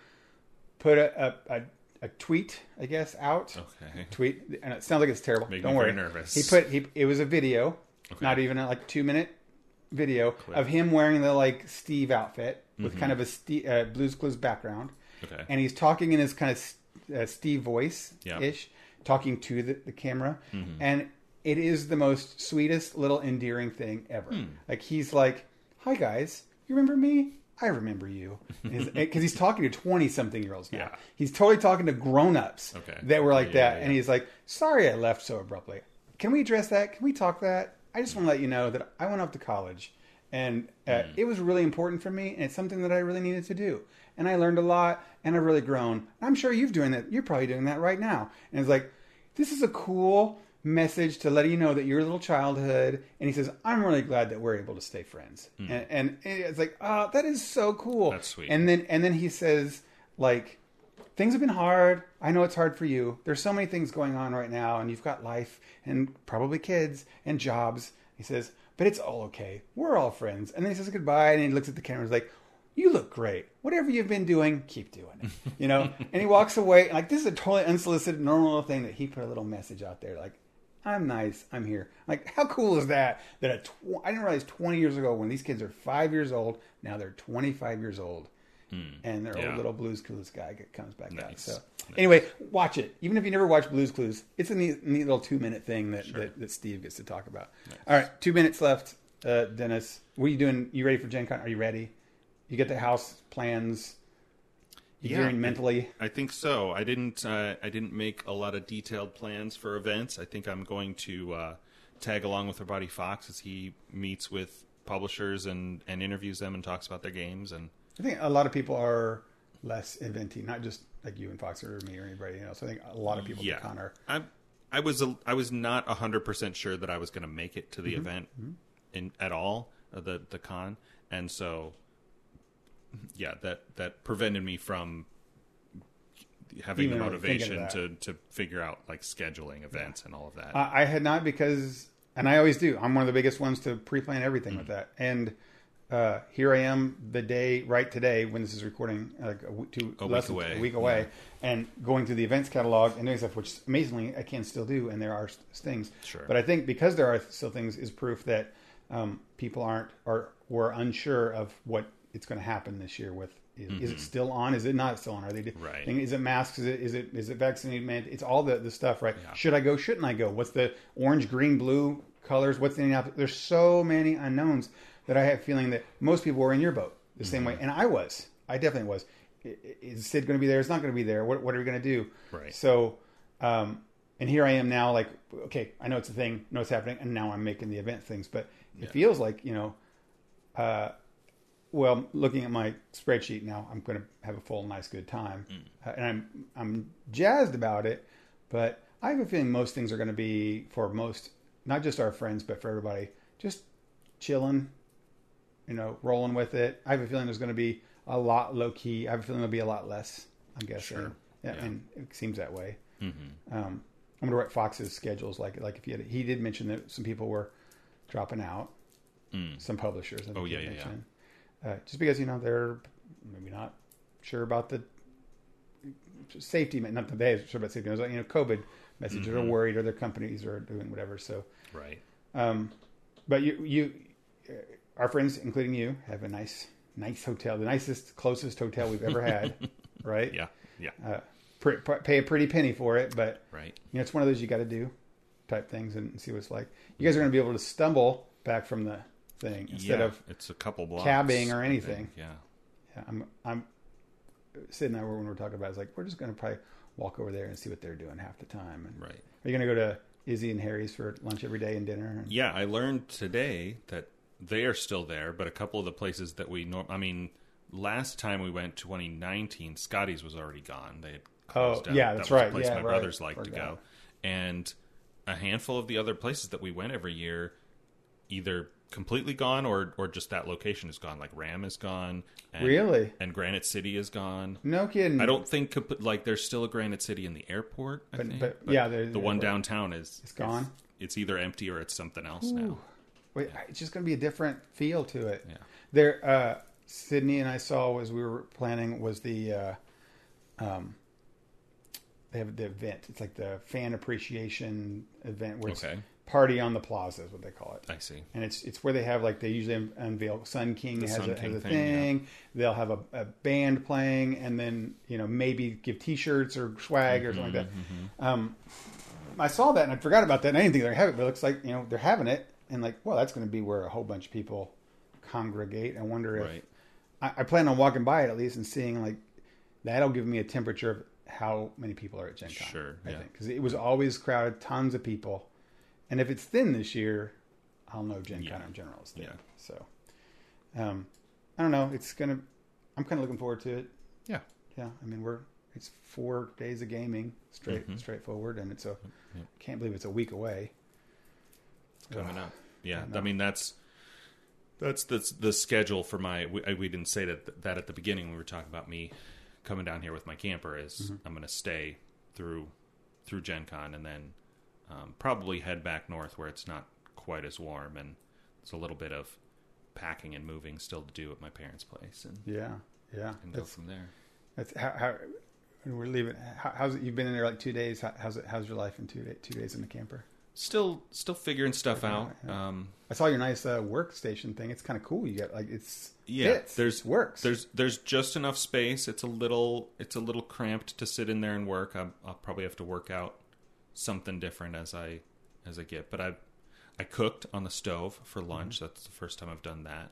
put a, a, a, a tweet, I guess, out. Okay. <laughs> Tweet, and it sounds like it's terrible. Make Don't me worry. very nervous. He put he. It was a video, Okay. not even a, like two minute video of him wearing the like Steve outfit with kind of a Steve, uh, Blue's Clues background. Mm-hmm. Okay. And he's talking in his kind of uh, Steve voice Yeah. ish, talking to the, the camera. Mm-hmm. And it is the most sweetest little endearing thing ever. Hmm. Like he's like, "Hi guys, you remember me? I remember you," because <laughs> he's talking to twenty something year olds now. Yeah. He's totally talking to grown ups Okay. that were like Yeah, that, yeah, and he's like, "Sorry, I left so abruptly. Can we address that? Can we talk that? I just want to let you know that I went off to college." And uh, Hmm. it was really important for me, and it's something that I really needed to do. And I learned a lot, and I've really grown. I'm sure you're doing that. You're probably doing that right now. And it's like, this is a cool message to let you know that your little childhood. And he says, I'm really glad that we're able to stay friends. And, and it's like, oh, that is so cool. That's sweet. And then and then he says, like, things have been hard. I know it's hard for you. There's so many things going on right now, and you've got life and probably kids and jobs. He says, but it's all okay. We're all friends. And then he says goodbye, and he looks at the camera. and He's like, you look great. Whatever you've been doing, keep doing it. <laughs> You know. and he walks away. And Like this is a totally unsolicited, normal thing that he put a little message out there, like. I'm nice. I'm here. Like, how cool is that? That a tw- I didn't realize 20 years ago when these kids are five years old. Now they're 25 years old, and their Yeah. old little Blues Clues guy comes back out. So Nice. anyway, watch it. Even if you never watch Blues Clues, it's a neat, neat little two minute thing that, that, that Steve gets to talk about. All right, two minutes left. Uh, Dennis, what are you doing? You ready for Gen Con? Are you ready? You get the house plans. You Yeah. mentally. I think so. I didn't. Uh, I didn't make a lot of detailed plans for events. I think I'm going to uh, tag along with our buddy Fox as he meets with publishers and, and interviews them and talks about their games. And I think a lot of people are less eventy, not just like you and Fox or me or anybody else. I think a lot of people yeah, at the con are. I I was a, I was not hundred percent sure that I was going to make it to the event in at all uh, the the con, and so yeah, that that prevented me from having Even the motivation to to figure out like scheduling events and all of that. I, I had not because, and I always do. I'm one of the biggest ones to pre-plan everything Mm. with that. And uh, here I am, the day right today when this is recording, like a week, two, A less week away, a week away, and going through the events catalog and doing stuff, which amazingly I can still do, and there are things. Sure. But I think because there are still things is proof that um, people aren't or were unsure of what it's going to happen this year with. Is, is it still on? Is it not still on? Are they Mm-hmm. Right. Is it masks? Is it is it is it vaccinated? Man, it's all the the stuff, right? Yeah. Should I go? Shouldn't I go? What's the orange, green, blue colors? What's the there's so many unknowns that I have a feeling that most people were in your boat the same Mm-hmm. way, and I was. I definitely was. Is Sid going to be there? It's not going to be there. What what are we going to do? Right. So, um, and here I am now. Like, okay, I know it's a thing. Know it's happening, and now I'm making the event things. But it feels like you know. Uh, well, looking at my spreadsheet now, I'm going to have a full, nice, good time, uh, and I'm I'm jazzed about it. But I have a feeling most things are going to be for most, not just our friends, but for everybody, just chilling, you know, rolling with it. I have a feeling there's going to be a lot low key. I have a feeling there'll be a lot less. I'm guessing, Sure. yeah, Yeah. and it seems that way. Mm-hmm. Um, I'm gonna write Fox's schedules like like if he had, he did mention that some people were dropping out, some publishers. I think Oh, yeah, yeah, yeah. mentioned. Uh, just because you know they're maybe not sure about the safety, not that they're sure about safety. You know, COVID messages Mm-hmm. are worried, or their companies are doing whatever. So, Right. um, but you you uh, our friends, including you, have a nice nice hotel, the nicest, closest hotel we've ever had, <laughs> right? Yeah. Yeah. Uh, pr- pr- pay a pretty penny for it, but Right. you know, it's one of those you got to do type things and see what it's like. You guys are going to be able to stumble back from the thing instead yeah, of it's a couple blocks cabbing or anything. Yeah. yeah, I'm I'm Sid and I were when we were talking about it, it's like we're just going to probably walk over there and see what they're doing half the time. And Right. Are you going to go to Izzy and Harry's for lunch every day and dinner? And- Yeah, I learned today that they are still there, but a couple of the places that we norm I mean, last time we went 2019, Scotty's was already gone. They had oh, closed Oh, down. yeah, That that's right. The place Yeah, my right. brothers like to go, and a handful of the other places that we went every year, either completely gone or or just that location is gone. Like Ram is gone. And, Really? And Granite City is gone. No kidding. I don't think like there's still a Granite City in the airport. I But- think, but- yeah, there- the one there- downtown is It's gone? It's, either empty or it's something else now. It's just going to be a different feel to it. Yeah. There, uh, Sydney and I saw as we were planning was the, uh, um, they have the event. It's like the fan appreciation event where it's Okay. party on the plaza is what they call it. I see. And it's it's where they have like they usually unveil Sun King The has, Sun a, King has a thing, thing. They'll have a, a band playing, and then you know maybe give T-shirts or swag or something like Mm-hmm, that. Um, I saw that and I forgot about that. And I didn't think they're having it, but it looks like you know they're having it, and like well that's going to be where a whole bunch of people congregate. I wonder if Right. I, I plan on walking by it at least and seeing like that'll give me a temperature of how many people are at Gen Con. Sure, I yeah. think because it was always crowded, tons of people, and if it's thin this year, I'll know Gen Con in general is thin. Yeah. So, um, I don't know. It's gonna. I'm kind of looking forward to it. Yeah. Yeah. I mean, we're it's four days of gaming, straight Mhm. straightforward, and it's a. Can't believe it's a week away. coming up. Yeah, I. I mean that's that's the the schedule for my. We, we didn't say that that at the beginning. when We were talking about me coming down here with my camper. Is Mm-hmm. I'm going to stay through through Gen Con and then um, probably head back north where it's not quite as warm and it's a little bit of packing and moving still to do at my parents' place and, Yeah. Yeah. and go That's, from there. that's how, how we're leaving. How, how's it? You've been in there like two days. How, how's it? How's your life in two day, two days in the camper? Still still figuring stuff out. yeah. Um, I saw your nice uh, workstation thing. It's kind of cool. You got like it's Yeah, fits. there's works. There's there's just enough space. It's a little it's a little cramped to sit in there and work. i I'll probably have to work out something different as I as I get. But I I cooked on the stove for Mm-hmm. lunch. That's the first time I've done that.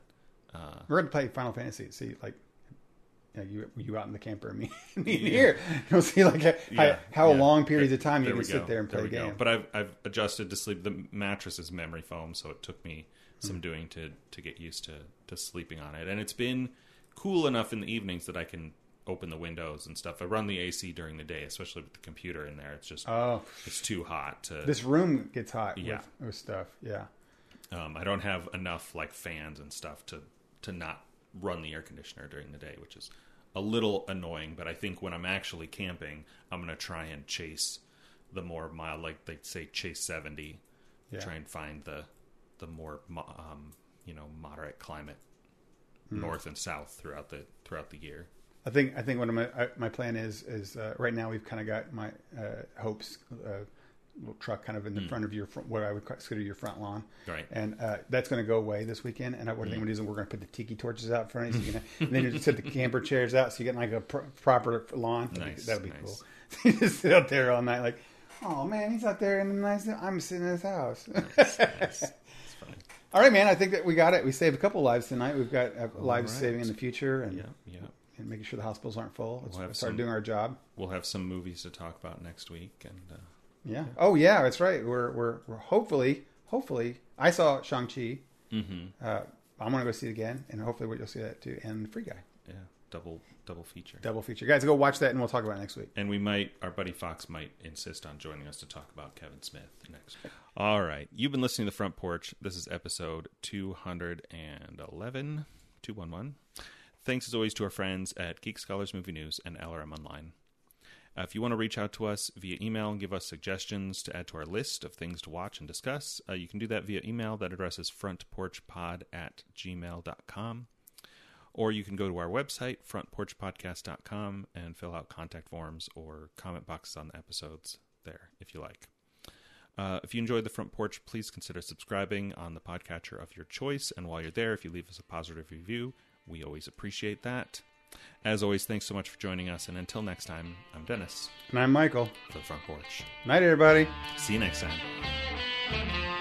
Uh, We're going to play Final Fantasy. See, like, you, you you out in the camper <laughs> and me, me Yeah. here. You'll see like how, Yeah, how yeah. long periods of time you there can sit go. there and play There a we go. But I've I've adjusted to sleep. The mattress is memory foam, so it took me Hmm. some doing to to get used to to sleeping on it. And it's been cool enough in the evenings that I can open the windows and stuff. I run the AC during the day, especially with the computer in there. It's just oh, it's too hot to. this room gets hot Yeah. with, with stuff. Yeah. um, I don't have enough like fans and stuff to to not run the air conditioner during the day, which is a little annoying. But I think when I'm actually camping, I'm gonna try and chase the more mild, like they say, chase seventy. Yeah. Try and find the the more um, you know moderate climate Hmm. north and south throughout the throughout the year. I think I think one of my my plan is is uh, right now we've kind of got my uh, hopes uh, little truck kind of in the front of your front, what I would consider your front lawn, Right. And uh, that's going to go away this weekend. And I, what I think we're doing is we're going to put the tiki torches out front, so you can, <laughs> and then you just set the camper chairs out, so you get like a pr- proper lawn. Nice, that'd be nice. cool. <laughs> you just sit out there all night, like, oh man, he's out there in the nice. I'm sitting in his house. Nice, <laughs> nice. It's funny. all right, man. I think that we got it. We saved a couple lives tonight. We've got uh, lives right. saving in the future, and Yeah, yeah. and making sure the hospitals aren't full. Let's We'll start some- doing our job. We'll have some movies to talk about next week, and uh, Yeah. Oh yeah, that's right. We're we're we're hopefully hopefully I saw Shang Chi. mhm. Uh, I'm gonna go see it again, and hopefully you'll see that too. And Free Guy yeah, double double feature. double feature, guys. Go watch that, and we'll talk about it next week. And we might, our buddy Fox might insist on joining us to talk about Kevin Smith next. All right. You've been listening to The Front Porch. This is episode 211, 211. Thanks as always to our friends at Geek Scholars Movie News and LRM Online. Uh, if you want to reach out to us via email and give us suggestions to add to our list of things to watch and discuss, uh, you can do that via email. That address is frontporchpod at gmail.com. Or you can go to our website, frontporchpodcast.com, and fill out contact forms or comment boxes on the episodes there if you like. Uh, if you enjoyed the front porch, please consider subscribing on the podcatcher of your choice. And while you're there, if you leave us a positive review, we always appreciate that. As always, thanks so much for joining us. And until next time, I'm Dennis. And I'm Michael. For the Front Porch. Night, everybody. See you next time.